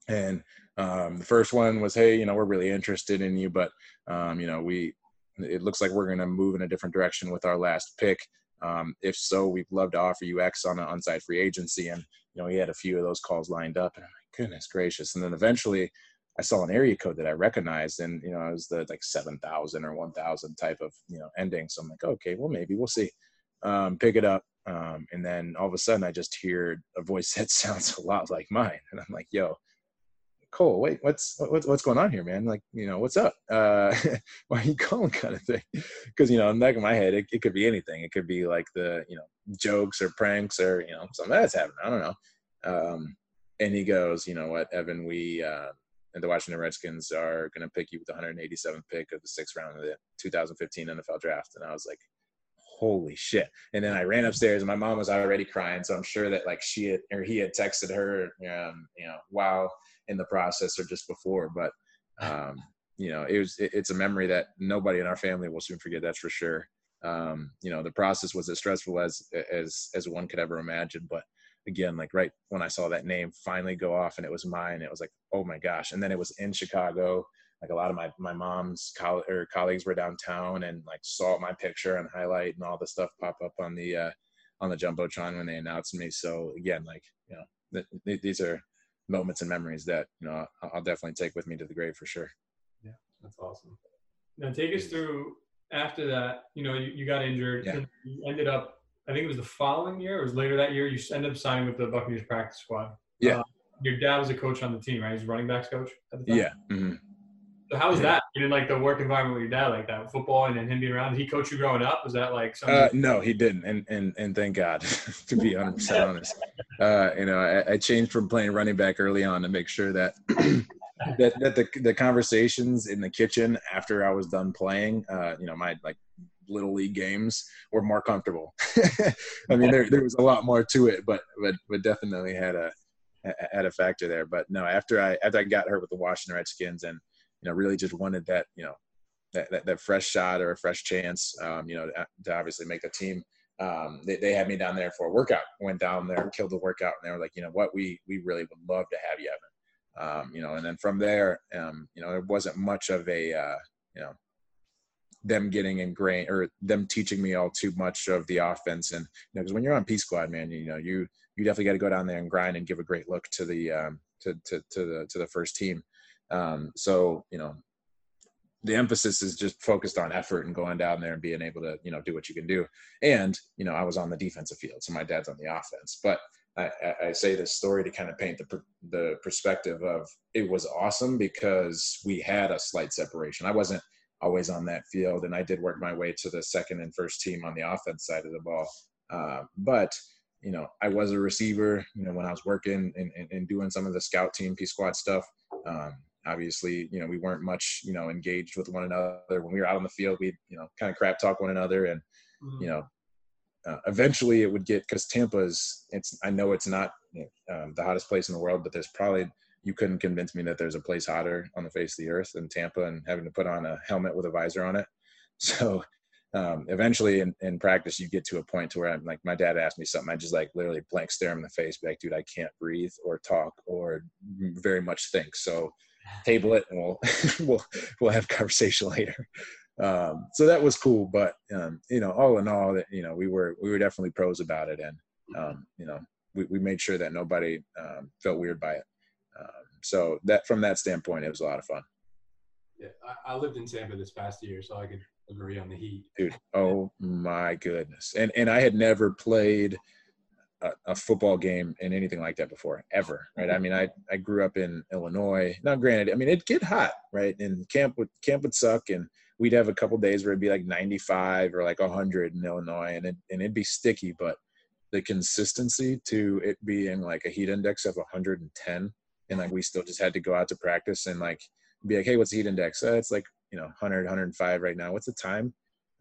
And um, the first one was, hey, you know, we're really interested in you, but, um, you know, we, it looks like we're going to move in a different direction with our last pick. Um, if so, we'd love to offer you X on an on-site free agency. And, you know, he had a few of those calls lined up and I'm like, goodness gracious. And then eventually I saw an area code that I recognized and, you know, it was the like 7,000 or 1,000 type of, you know, ending. So I'm like, okay, well, maybe we'll see. Um, pick it up um, and then all of a sudden, I just hear a voice that sounds a lot like mine, and I'm like, "Yo, Cole, wait, what's what's what's going on here, man? Like, you know, what's up? Uh, why are you calling?" Kind of thing. Because you know, in the back of my head, it, it could be anything. It could be like the you know jokes or pranks or you know something that's happening. I don't know. Um, and he goes, "You know what, Evan? We uh, and the Washington Redskins are going to pick you with the 187th pick of the sixth round of the 2015 NFL Draft." And I was like, holy shit. And then I ran upstairs and my mom was already crying. So I'm sure that like she had, or he had texted her, um, you know, while in the process or just before, but, um, you know, it was, it, it's a memory that nobody in our family will soon forget. That's for sure. Um, you know, the process was as stressful as, as, as one could ever imagine, but, again, like right when I saw that name finally go off and it was mine, it was like, oh my gosh. And then it was in Chicago. Like a lot of my my mom's coll- or colleagues were downtown and like saw my picture and highlight and all the stuff pop up on the uh, on the jumbotron when they announced me. So again, like you know, th- th- these are moments and memories that you know I'll definitely take with me to the grave for sure. Yeah, that's awesome. Now take us through after that. You know, you, you got injured. Yeah. You ended up. I think it was the following year. It was later that year. You ended up signing with the Buccaneers practice squad. Yeah. Uh, your dad was a coach on the team, right? He's running backs coach at the time. Yeah. hmm So how was Yeah. that? You didn't like the work environment with your dad like that, football and then him being around. Did he coach you growing up? Was that like something? Uh, no, he didn't, and and and thank God, to be 100 percent honest. Uh, you know, I, I changed from playing running back early on to make sure that that that the the conversations in the kitchen after I was done playing, uh, you know, my like little league games were more comfortable. I mean, there there was a lot more to it, but but but definitely had a had a factor there. But no, after I after I got hurt with the Washington Redskins, and you know, really just wanted that you know that, that, that fresh shot or a fresh chance, um, you know, to, to obviously make the team. Um, they, they had me down there for a workout. Went down there, killed the workout, and they were like, you know what, we we really would love to have you, Evan. Um, you know, and then from there, um, you know, there wasn't much of a, uh, you know, them getting ingrained or them teaching me all too much of the offense. And you know, because when you're on P squad, man, you know, you you definitely got to go down there and grind and give a great look to the um, to, to to the to the first team. Um, so you know, the emphasis is just focused on effort and going down there and being able to you know do what you can do. And you know, I was on the defensive field, so my dad's on the offense, but. I, I- say this story to kind of paint the the perspective of it was awesome because we had a slight separation. I wasn't always on that field, and I did work my way to the second and first team on the offense side of the ball. Uh, but you know, I was a receiver. You know, when I was working and, and, and doing some of the scout team, P squad stuff. Um, obviously, you know, we weren't much you know engaged with one another when we were out on the field. We you know kind of crap talk one another, and Mhm. you know, uh, eventually it would get because Tampa's. It's I know it's not um, the hottest place in the world, but there's probably you couldn't convince me that there's a place hotter on the face of the earth than Tampa, and having to put on a helmet with a visor on it. So um, eventually in, in practice, you get to a point to where I'm like, my dad asked me something, I just like literally blank stare him in the face, be like, dude, I can't breathe or talk or very much think. So table it and we'll we'll we'll have conversation later. Um, so that was cool, but um, you know, all in all, that you know, we were we were definitely pros about it, and um, you know, we, we made sure that nobody um, felt weird by it. Um, so that from that standpoint, it was a lot of fun, Yeah, I, I lived in Tampa this past year, so I could agree on the heat. dude. Oh my goodness, and and I had never played a, a football game in anything like that before, ever. Right? I mean, I I grew up in Illinois. Now, granted, I mean it'd get hot, right? And camp would camp would suck, and we'd have a couple days where it'd be like 95 or like 100 in Illinois, and it and it'd be sticky, but the consistency to it being like a heat index of 110 and like we still just had to go out to practice and like be like hey what's the heat index uh, it's like you know 100 105 right now what's the time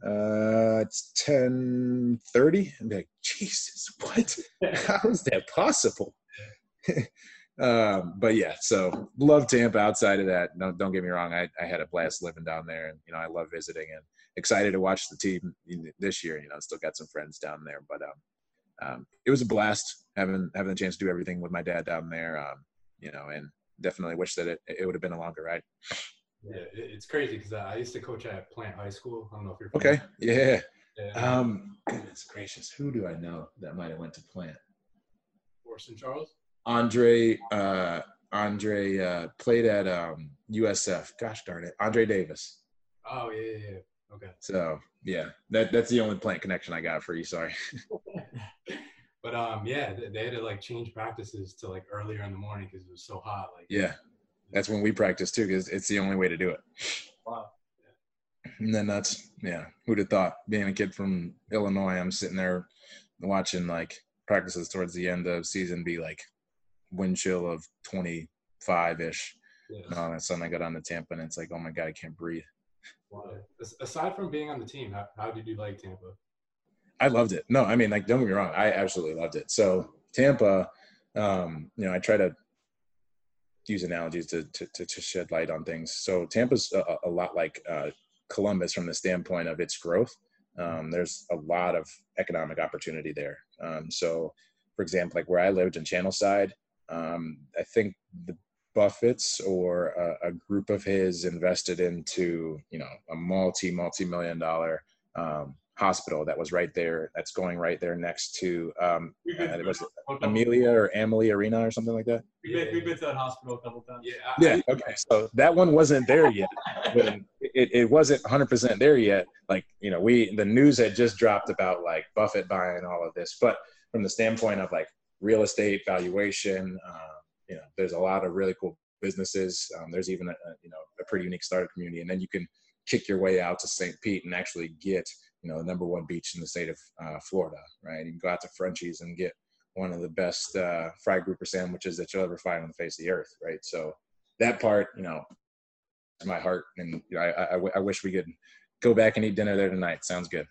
uh it's 10 30 and be like jesus what how is that possible um but yeah so love tampa outside of that don't, don't get me wrong I, I had a blast living down there and you know i love visiting and excited to watch the team this year you know still got some friends down there but um um, it was a blast having having the chance to do everything with my dad down there. Um, you know, and definitely wish that it, it would have been a longer ride. Yeah, it's crazy because I used to coach at Plant High School. I don't know if you're Okay, yeah. Yeah, Um, goodness gracious, who do I know that might have went to Plant? Orson Charles. Andre, uh, Andre uh, played at um, USF. Gosh darn it, Andre Davis. Oh yeah, yeah, yeah. Okay. So yeah, that that's the only Plant connection I got for you. Sorry. But um, yeah, they, they had to like change practices to like earlier in the morning because it was so hot. Like Yeah, that's when we practice too, because it's the only way to do it. Wow. And then that's yeah, who'd have thought? Being a kid from Illinois, I'm sitting there watching like practices towards the end of season be like wind chill of 25 ish. Yeah. And all of a sudden I got on the Tampa and it's like, oh my god, I can't breathe. As- Aside from being on the team, how, how did you like Tampa? I loved it. No, I mean, like, don't get me wrong. I absolutely loved it. So Tampa, um, you know, I try to use analogies to, to, to, to shed light on things. So Tampa's a, a lot like uh, Columbus from the standpoint of its growth. Um, there's a lot of economic opportunity there. Um, so for example, like where I lived in Channelside, um, I think the Buffett's or a, a, group of his invested into, you know, a multi, multi million dollar um, hospital that was right there. That's going right there next to um, uh, it was Amelia or Amalie Arena or something like that. We've been, we've been to that hospital a couple times. Yeah. Yeah. Okay. So that one wasn't there yet. it, it wasn't 100% there yet. Like you know, we the news had just dropped about like Buffett buying all of this, but from the standpoint of like real estate valuation, um, you know, there's a lot of really cool businesses. Um, there's even a, a, you know a pretty unique startup community, and then you can kick your way out to St. Pete and actually get you know the number one beach in the state of uh, Florida, right? You can go out to Frenchie's and get one of the best uh, fried grouper sandwiches that you'll ever find on the face of the earth, right? So that part, you know, is my heart, and you know, I, I, I wish we could go back and eat dinner there tonight. Sounds good.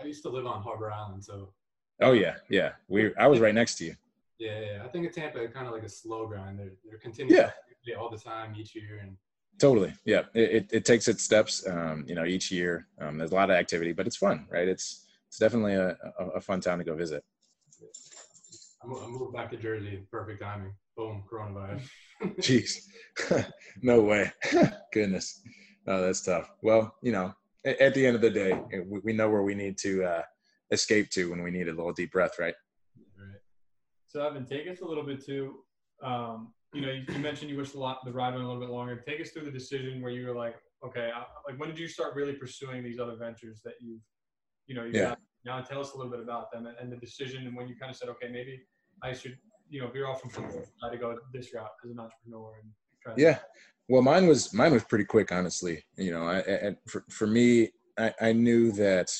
I, used to live on Harbor Island, so. Oh yeah, yeah. We I was right next to you. Yeah, yeah. I think in Tampa, kind of like a slow grind. They're they're continuing yeah. all the time each year, and Totally. Yeah. It, it, it, takes its steps, um, you know, each year. Um, there's a lot of activity, but it's fun, right? It's, it's definitely a, a, a fun town to go visit. I moved back to Jersey. Perfect timing. Boom, coronavirus. Jeez. no way. Goodness. No, that's tough. Well, you know, at, at, the end of the day, we, we know where we need to uh, escape to when we need a little deep breath, right? Right. So, Evan, take us a little bit to um, you know, you, you, mentioned you wish the, lot, the ride went a little bit longer. Take us through the decision where you were like, okay, I, like when did you start really pursuing these other ventures that you've, you know, you yeah. got, now tell us a little bit about them and, and, the decision and when you kind of said, okay, maybe I should, you know, veer off from football, try to go this route as an entrepreneur and try. Yeah. Well, mine was, mine was pretty quick, honestly. You know, I, I for, for me, I, I knew that,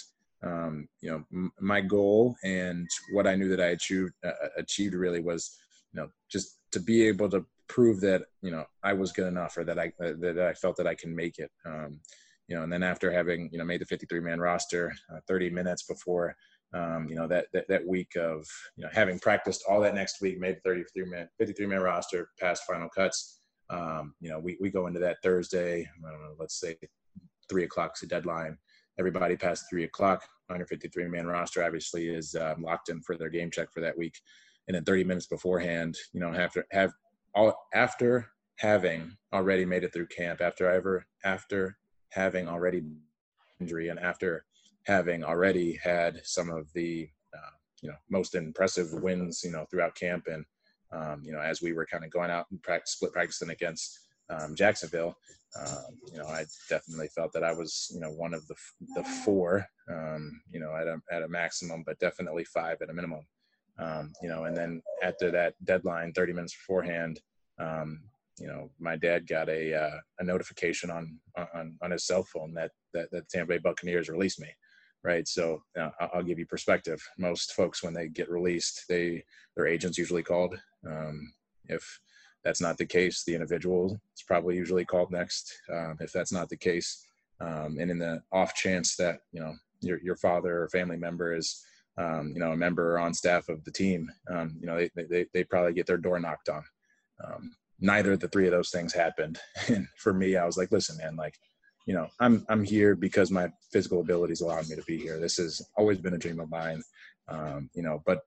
um, you know, m- my goal and what I knew that I achieved, uh, achieved really was, you know, just to be able to prove that you know I was good enough or that I that I felt that I can make it. Um, you know, and then after having you know made the 53 man roster, uh, 30 minutes before um, you know that, that that week of you know having practiced all that next week, made the 33 man 53 man roster, passed final cuts. Um, you know, we we go into that Thursday. Know, let's say three o'clock is the deadline. Everybody past three o'clock. 153 man roster obviously is um, locked in for their game check for that week and then 30 minutes beforehand, you know, after have all after having already made it through camp, after ever after having already injury, and after having already had some of the uh, you know most impressive wins, you know, throughout camp, and um, you know, as we were kind of going out and practice, split practicing against um, Jacksonville, um, you know, I definitely felt that I was, you know, one of the the four, um, you know, at a at a maximum, but definitely five at a minimum. Um, you know, and then after that deadline, 30 minutes beforehand, um, you know, my dad got a uh, a notification on on on his cell phone that that, that the Tampa Bay Buccaneers released me, right? So uh, I'll give you perspective. Most folks, when they get released, they their agents usually called. Um, if that's not the case, the individual is probably usually called next. Um, if that's not the case, um, and in the off chance that you know your your father or family member is um, you know, a member on staff of the team, um, you know, they, they, they probably get their door knocked on. Um, neither of the three of those things happened. And for me, I was like, listen, man, like, you know, I'm, I'm here because my physical abilities allowed me to be here. This has always been a dream of mine. Um, you know, but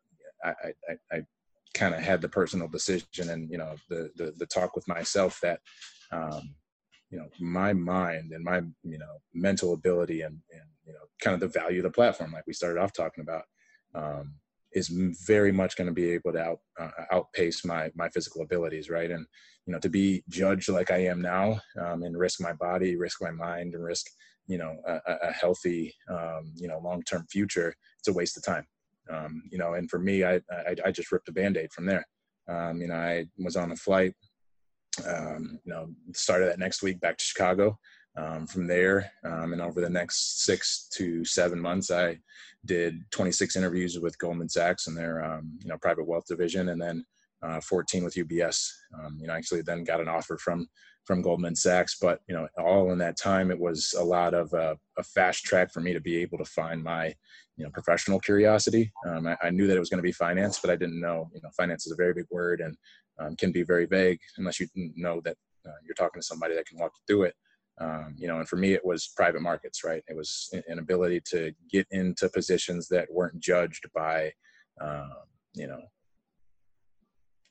I, I, I kind of had the personal decision and, you know, the, the, the talk with myself that, um, you know, my mind and my, you know, mental ability and, and, you know, kind of the value of the platform, like we started off talking about, um, is very much going to be able to out, uh, outpace my my physical abilities, right? And you know, to be judged like I am now, um, and risk my body, risk my mind, and risk you know a, a healthy um, you know long term future, it's a waste of time. Um, you know, and for me, I, I, I just ripped a band aid from there. Um, you know, I was on a flight. Um, you know, started that next week back to Chicago. Um, from there, um, and over the next six to seven months, I did 26 interviews with Goldman Sachs and their um, you know private wealth division, and then uh, 14 with UBS. Um, you know, actually then got an offer from from Goldman Sachs, but you know, all in that time, it was a lot of uh, a fast track for me to be able to find my you know professional curiosity. Um, I, I, knew that it was going to be finance, but I didn't know you know finance is a very big word and um, can be very vague unless you know that uh, you're talking to somebody that can walk you through it. Um, you know, and for me, it was private markets, right? It was an ability to get into positions that weren't judged by, um, you know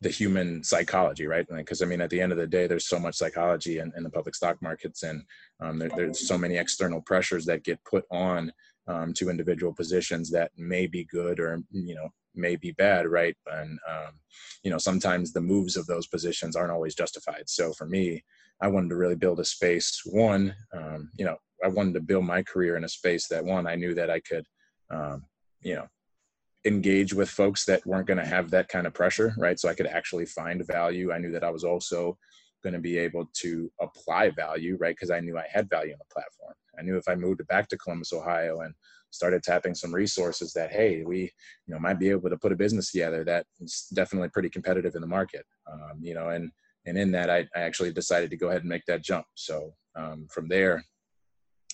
the human psychology, right? Because I mean, at the end of the day, there's so much psychology in, in the public stock markets, and um, there, there's so many external pressures that get put on um, to individual positions that may be good or you know may be bad, right? And um, you know, sometimes the moves of those positions aren't always justified. So for me, I wanted to really build a space. One, um, you know, I wanted to build my career in a space that one I knew that I could, um, you know, engage with folks that weren't going to have that kind of pressure, right? So I could actually find value. I knew that I was also going to be able to apply value, right? Because I knew I had value in the platform. I knew if I moved back to Columbus, Ohio, and started tapping some resources that hey, we you know might be able to put a business together that is definitely pretty competitive in the market. Um, you know, and and in that, I, I actually decided to go ahead and make that jump. So um, from there,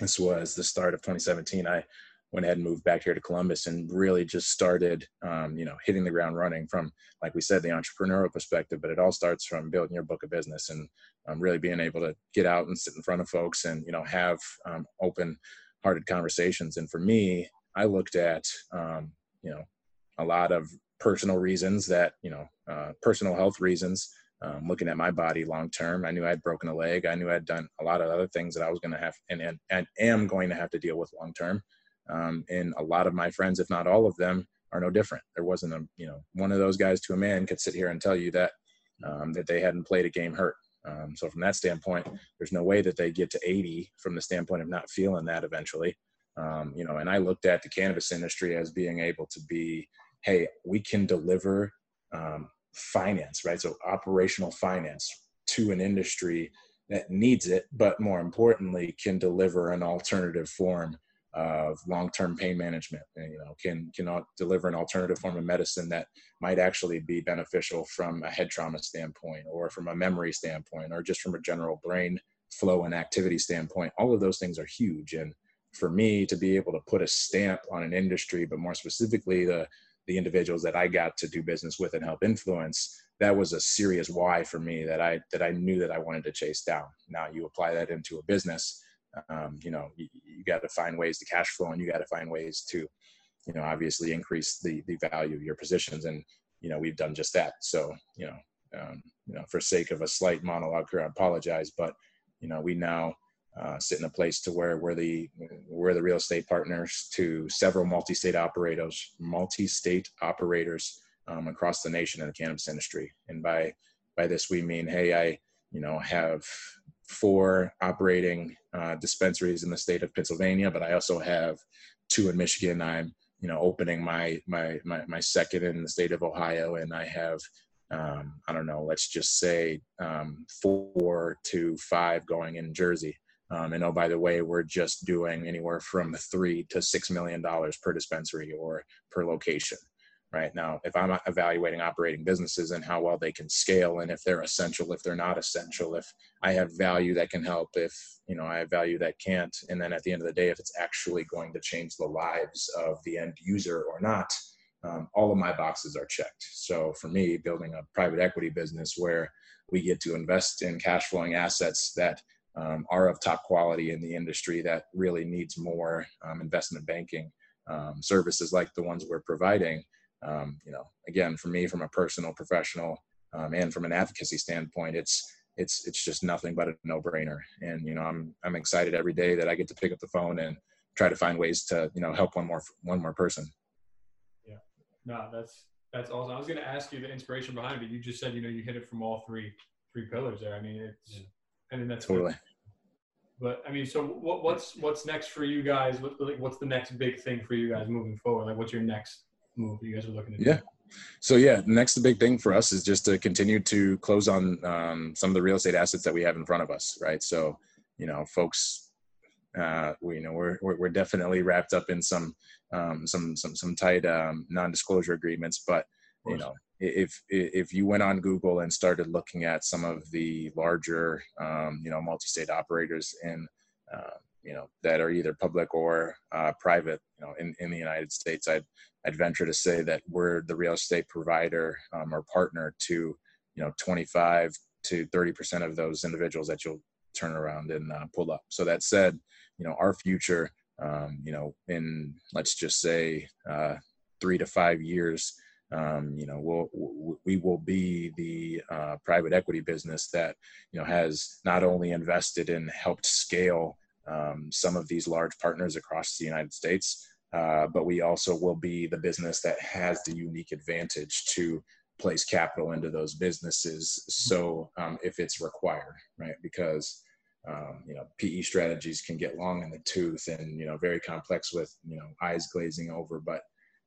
this was the start of 2017. I went ahead and moved back here to Columbus and really just started, um, you know, hitting the ground running from, like we said, the entrepreneurial perspective. But it all starts from building your book of business and um, really being able to get out and sit in front of folks and you know have um, open-hearted conversations. And for me, I looked at, um, you know, a lot of personal reasons that you know, uh, personal health reasons. Um, looking at my body long term. I knew I'd broken a leg. I knew I'd done a lot of other things that I was going to have and, and, and am going to have to deal with long term. Um, and a lot of my friends, if not all of them, are no different. There wasn't a, you know, one of those guys to a man could sit here and tell you that um, that they hadn't played a game hurt. Um, so from that standpoint, there's no way that they get to 80 from the standpoint of not feeling that eventually. Um, you know, and I looked at the cannabis industry as being able to be, hey, we can deliver um, finance, right? So operational finance to an industry that needs it, but more importantly, can deliver an alternative form of long-term pain management and, you know can cannot deliver an alternative form of medicine that might actually be beneficial from a head trauma standpoint or from a memory standpoint or just from a general brain flow and activity standpoint all of those things are huge and for me to be able to put a stamp on an industry but more specifically the the individuals that I got to do business with and help influence that was a serious why for me that I that I knew that I wanted to chase down. Now you apply that into a business um, you know you, you got to find ways to cash flow and you got to find ways to you know obviously increase the the value of your positions. And you know we've done just that. So you know um, you know for sake of a slight monologue here i apologize but you know we now uh, sit in a place to where we're the we're the real estate partners to several multi-state operators multi-state operators um, across the nation in the cannabis industry and by by this we mean hey i you know have four operating uh, dispensaries in the state of Pennsylvania, but I also have two in Michigan. I'm you know opening my my my, my second in the state of Ohio, and I have um, I don't know, let's just say um, four to five going in Jersey. Um, and oh, by the way, we're just doing anywhere from three to six million dollars per dispensary or per location right? Now if i'm evaluating operating businesses and how well they can scale and if they're essential if they're not essential if i have value that can help if you know i have value that can't and then at the end of the day if it's actually going to change the lives of the end user or not um, all of my boxes are checked. So for me building a private equity business where we get to invest in cash flowing assets that um, are of top quality in the industry that really needs more um, investment banking um, services like the ones we're providing um, you know, again, for me, from a personal, professional, um, and from an advocacy standpoint, it's it's it's just nothing but a no-brainer. And you know, I'm I'm excited every day that I get to pick up the phone and try to find ways to you know help one more one more person. Yeah, no, that's that's awesome. I was going to ask you the inspiration behind it. You just said you know you hit it from all three three pillars there. I mean, it's yeah. I mean that's totally. Good. But I mean, so what, what's what's next for you guys? What, what's the next big thing for you guys moving forward? Like, what's your next move you guys are looking at? Yeah. So yeah, next big thing for us is just to continue to close on um, some of the real estate assets that we have in front of us, right? So, you know, folks, uh, we you know we're, we're definitely wrapped up in some um, some some some tight um, non-disclosure agreements, but you know, if if you went on Google and started looking at some of the larger um, you know multi-state operators in uh, you know that are either public or uh, private you know in, in the united states i'd i'd venture to say that we're the real estate provider um, or partner to you know 25 to 30 percent of those individuals that you'll turn around and uh, pull up. So that said you know our future um, you know in let's just say uh, three to five years Um, you know, we'll, we will be the uh, private equity business that, you know, has not only invested and helped scale um, some of these large partners across the United States, uh, but we also will be the business that has the unique advantage to place capital into those businesses. So um, if it's required, right? Because um, you know PE strategies can get long in the tooth and you know very complex with you know eyes glazing over. But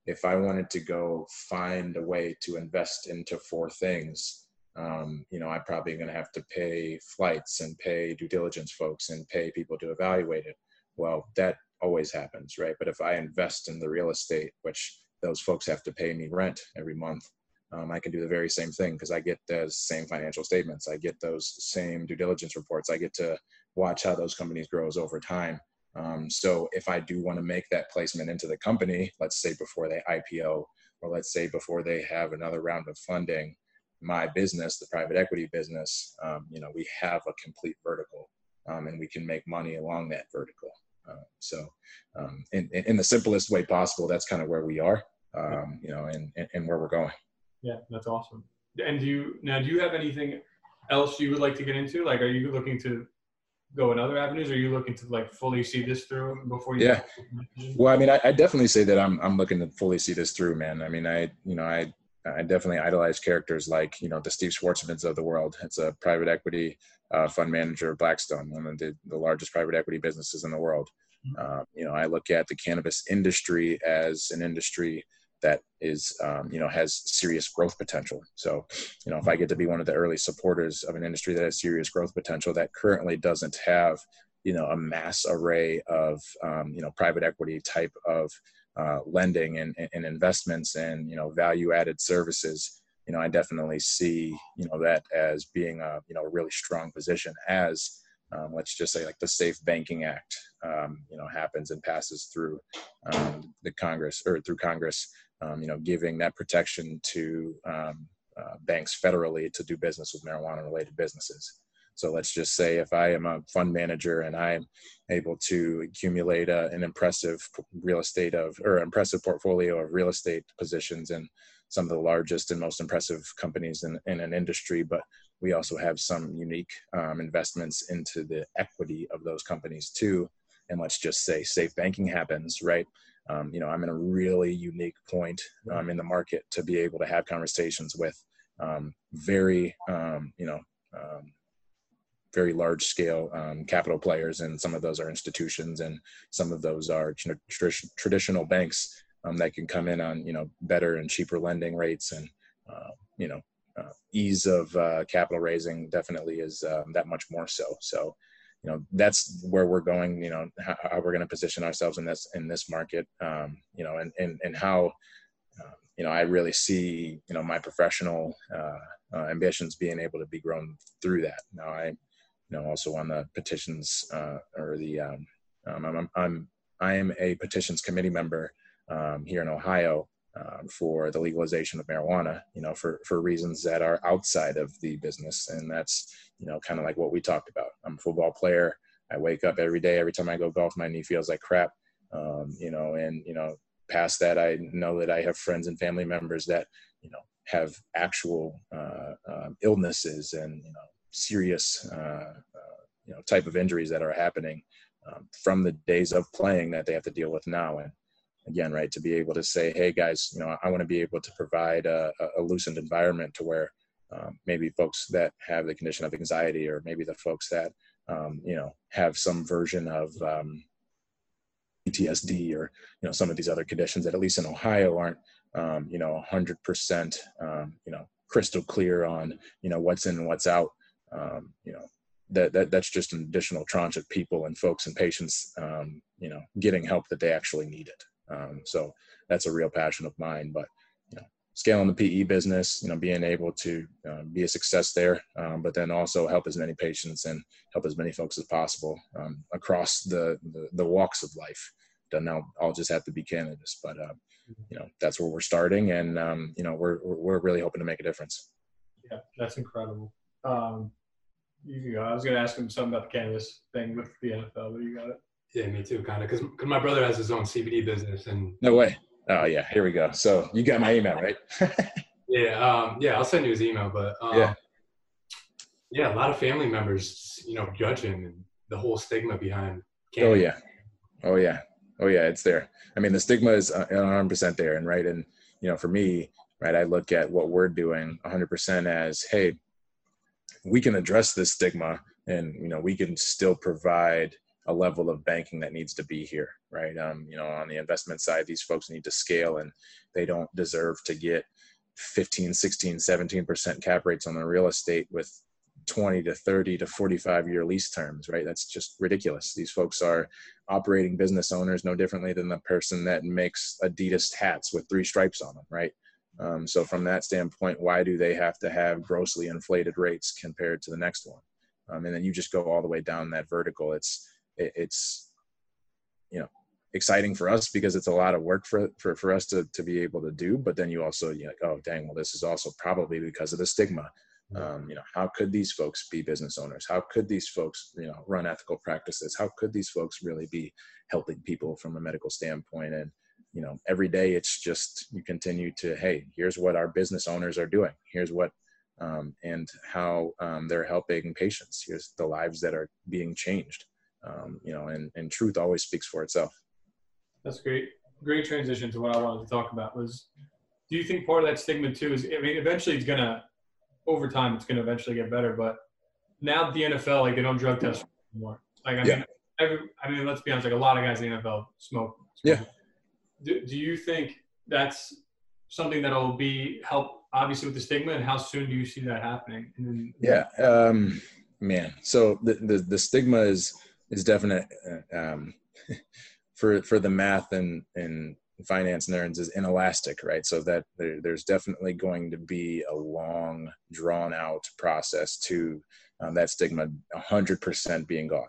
if I wanted to go find a way to invest into four things, um, you know, I'm probably going to have to pay flights and pay due diligence folks and pay people to evaluate it. Well, that always happens, right? But if I invest in the real estate, which those folks have to pay me rent every month, um, I can do the very same thing because I get the same financial statements. I get those same due diligence reports. I get to watch how those companies grows over time. Um, so if I do want to make that placement into the company, let's say before they IPO, or let's say before they have another round of funding, my business, the private equity business, um, you know, we have a complete vertical, um, and we can make money along that vertical. Uh, so, um, in, in the simplest way possible, that's kind of where we are, um, you know, and, and where we're going. Yeah, that's awesome. And do you now? Do you have anything else you would like to get into? Like, are you looking to go in other avenues? Are you looking to like fully see this through before you? Yeah. Well, I mean, I, I, definitely say that I'm I'm looking to fully see this through, man. I mean, I you know I I definitely idolize characters like you know the Steve Schwarzmans of the world. It's a private equity uh, fund manager of Blackstone, one of the, the largest private equity businesses in the world. Uh, you know, I look at the cannabis industry as an industry that is, um, you know, has serious growth potential. So, you know, if I get to be one of the early supporters of an industry that has serious growth potential that currently doesn't have, you know, a mass array of, um, you know, private equity type of uh, lending and, and investments and, you know, value added services, you know, I definitely see, you know, that as being a, you know, a really strong position as, um, let's just say like the Safe Banking Act, um, you know, happens and passes through um, the Congress or through Congress, um, you know, giving that protection to um, uh, banks federally to do business with marijuana-related businesses. So let's just say if I am a fund manager and I'm able to accumulate a, an impressive real estate of or impressive portfolio of real estate positions in some of the largest and most impressive companies in, in an industry, but we also have some unique um, investments into the equity of those companies too. And let's just say safe banking happens, right? Um, you know, I'm in a really unique point um, in the market to be able to have conversations with um, very, um, you know, um, very large scale capital players, and some of those are institutions, and some of those are tra- traditional banks that can come in on you know better and cheaper lending rates, and uh, you know uh, ease of uh, capital raising definitely is um, that much more so. So, you know, that's where we're going. You know, how, how we're going to position ourselves in this in this market. Um, you know, and and and how. Uh, you know, I really see, you know, my professional uh, uh, ambitions being able to be grown through that. Now, I, you know, also on the petitions uh, or the, um, um, I'm, I'm, I am a petitions committee member um, here in Ohio um, for the legalization of marijuana, you know, for, for reasons that are outside of the business. And that's, you know, kind of like what we talked about. I'm a football player. I wake up every day, every time I go golf, my knee feels like crap. Um, you know, and, you know, past that, I know that I have friends and family members that, you know, have actual uh, uh, illnesses and, you know, serious, uh, uh you know, type of injuries that are happening um, from the days of playing that they have to deal with now. And, again, right, to be able to say, hey guys, you know, I want to be able to provide a, a loosened environment to where um, maybe folks that have the condition of anxiety, or maybe the folks that um, you know have some version of um, PTSD, or you know some of these other conditions that at least in Ohio aren't um, you know 100% um, you know crystal clear on you know what's in and what's out. Um, you know that, that that's just an additional tranche of people and folks and patients you know getting help that they actually need it. Um, so that's a real passion of mine. But you know, scaling the PE business, you know, being able to uh, be a success there, um, but then also help as many patients and help as many folks as possible um, across the, the, the walks of life. Doesn't all just have to be cannabis, but uh, you know that's where we're starting, and um, you know we're we're really hoping to make a difference. Yeah, that's incredible. Um, you go. I was going to ask him something about the cannabis thing with the NFL, but you got it. Yeah, me too, kind of, because my brother has his own CBD business, and no way. Oh yeah, here we go. So you got my email, right? yeah, um, yeah. I'll send you his email, but um, yeah, yeah. A lot of family members, you know, judging and the whole stigma behind. Candy. Oh yeah, oh yeah, oh yeah. It's there. I mean, the stigma is 100 percent there, and right, and you know, for me, right, I look at what we're doing 100 percent as, hey, we can address this stigma, and you know, we can still provide a level of banking that needs to be here, right? Um, you know, on the investment side, these folks need to scale and they don't deserve to get 15, 16, 17% cap rates on the real estate with 20 to 30 to 45 year lease terms, right? That's just ridiculous. These folks are operating business owners no differently than the person that makes Adidas hats with three stripes on them, right? Um, so, from that standpoint, why do they have to have grossly inflated rates compared to the next one? Um, and then you just go all the way down that vertical. It's it, it's you know exciting for us because it's a lot of work for for, for us to, to be able to do. But then you also you like oh dang well this is also probably because of the stigma. Um, you know how could these folks be business owners? How could these folks you know run ethical practices? How could these folks really be helping people from a medical standpoint? And you know every day it's just you continue to hey here's what our business owners are doing. Here's what um, and how um, they're helping patients. Here's the lives that are being changed um, you know, and, and truth always speaks for itself. That's great. Great transition to what I wanted to talk about was, do you think part of that stigma too is, I mean, eventually it's going to, over time, it's going to eventually get better, but now the NFL, like they don't drug test anymore. Like, I yeah. mean, every, I mean, let's be honest, like a lot of guys in the NFL smoke. smoke. Yeah. Do, do you think that's something that'll be help obviously with the stigma and how soon do you see that happening? Then, yeah. Um, man. So the, the, the stigma is, is definite uh, um, for for the math and and finance nerds is inelastic, right? So that there, there's definitely going to be a long, drawn out process to um, that stigma 100% being gone.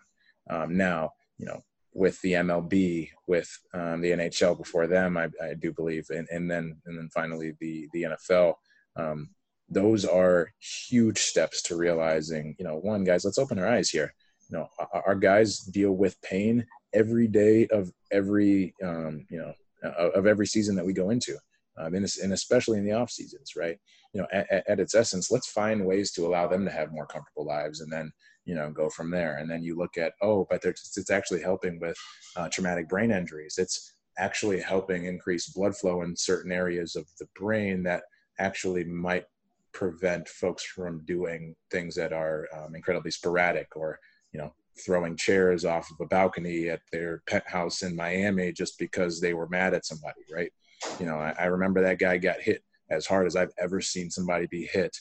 Um, now, you know, with the MLB, with um, the NHL before them, I, I, do believe, and, and then and then finally the the NFL. Um, those are huge steps to realizing, you know, one, guys, let's open our eyes here you know our guys deal with pain every day of every um, you know of every season that we go into um, and, and, especially in the off seasons right? You know at, at, its essence let's find ways to allow them to have more comfortable lives and then you know go from there. And then you look at oh but it's actually helping with uh, traumatic brain injuries. It's actually helping increase blood flow in certain areas of the brain that actually might prevent folks from doing things that are um, incredibly sporadic or you know, throwing chairs off of a balcony at their penthouse in Miami just because they were mad at somebody, right? You know, I, I remember that guy got hit as hard as I've ever seen somebody be hit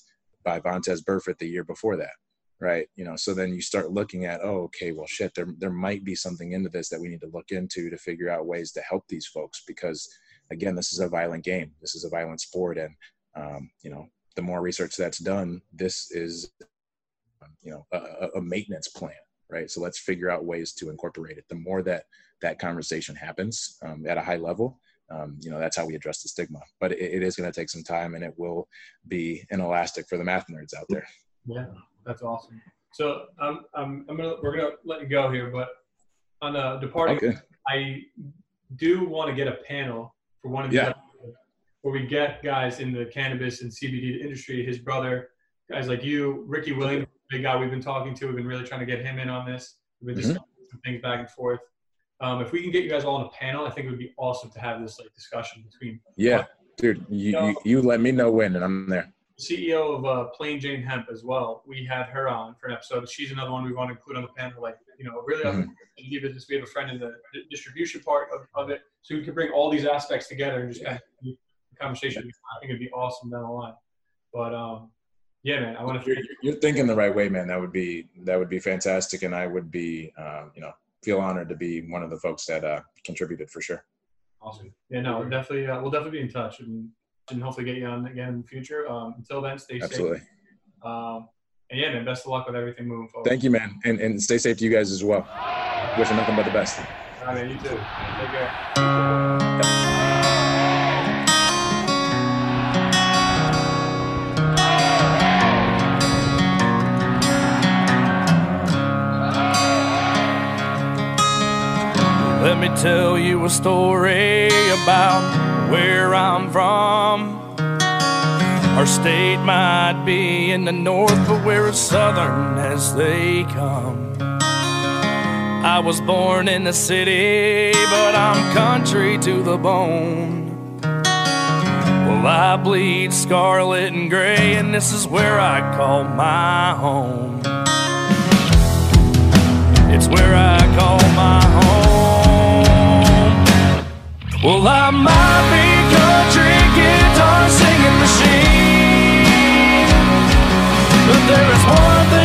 by Vontaze Burfict the year before that, right? You know, so then you start looking at, oh, okay, well, shit, there there might be something into this that we need to look into to figure out ways to help these folks because, again, this is a violent game, this is a violent sport, and um, you know, the more research that's done, this is, you know, a, a maintenance plan right? So let's figure out ways to incorporate it. The more that that conversation happens um, at a high level, um, you know, that's how we address the stigma. But it, it is going to take some time, and it will be inelastic for the math nerds out there. Yeah, that's awesome. So um, I'm, I'm gonna we're gonna let you go here, but on a departing, okay. I do want to get a panel for one of the yeah. where we get guys in the cannabis and CBD industry. His brother, guys like you, Ricky Williams, big guy we've been talking to. We've been really trying to get him in on this. We've been mm-hmm. discussing some things back and forth. Um, if we can get you guys all on a panel, I think it would be awesome to have this like discussion between. Yeah, dude, you, you, know, you, you let me know when, and I'm there. CEO of uh, Plain Jane Hemp as well. We had her on for an episode. She's another one we want to include on the panel. Like, you know, really mm-hmm. business. We have a friend in the distribution part of, of it, so we could bring all these aspects together and just kind of the conversation. I think it'd be awesome down the line. But um, yeah, man. I want to. You're, you're, thinking the right way, man. That would be that would be fantastic, and I would be, uh, you know, feel honored to be one of the folks that uh, contributed for sure. Awesome. Yeah, no, definitely. Uh, we'll definitely be in touch, and, and hopefully get you on again in the future. Um, until then, stay Absolutely. safe. Absolutely. Um, and yeah, man. Best of luck with everything moving forward. Thank you, man, and and stay safe to you guys as well. Wishing nothing but the best. All right, man. You too. Take care. Let me tell you a story about where I'm from. Our state might be in the north, but we're as southern as they come. I was born in the city, but I'm country to the bone. Well, I bleed scarlet and gray, and this is where I call my home. It's where I call my home. Well, I might be country guitar singing machine, but there is one thing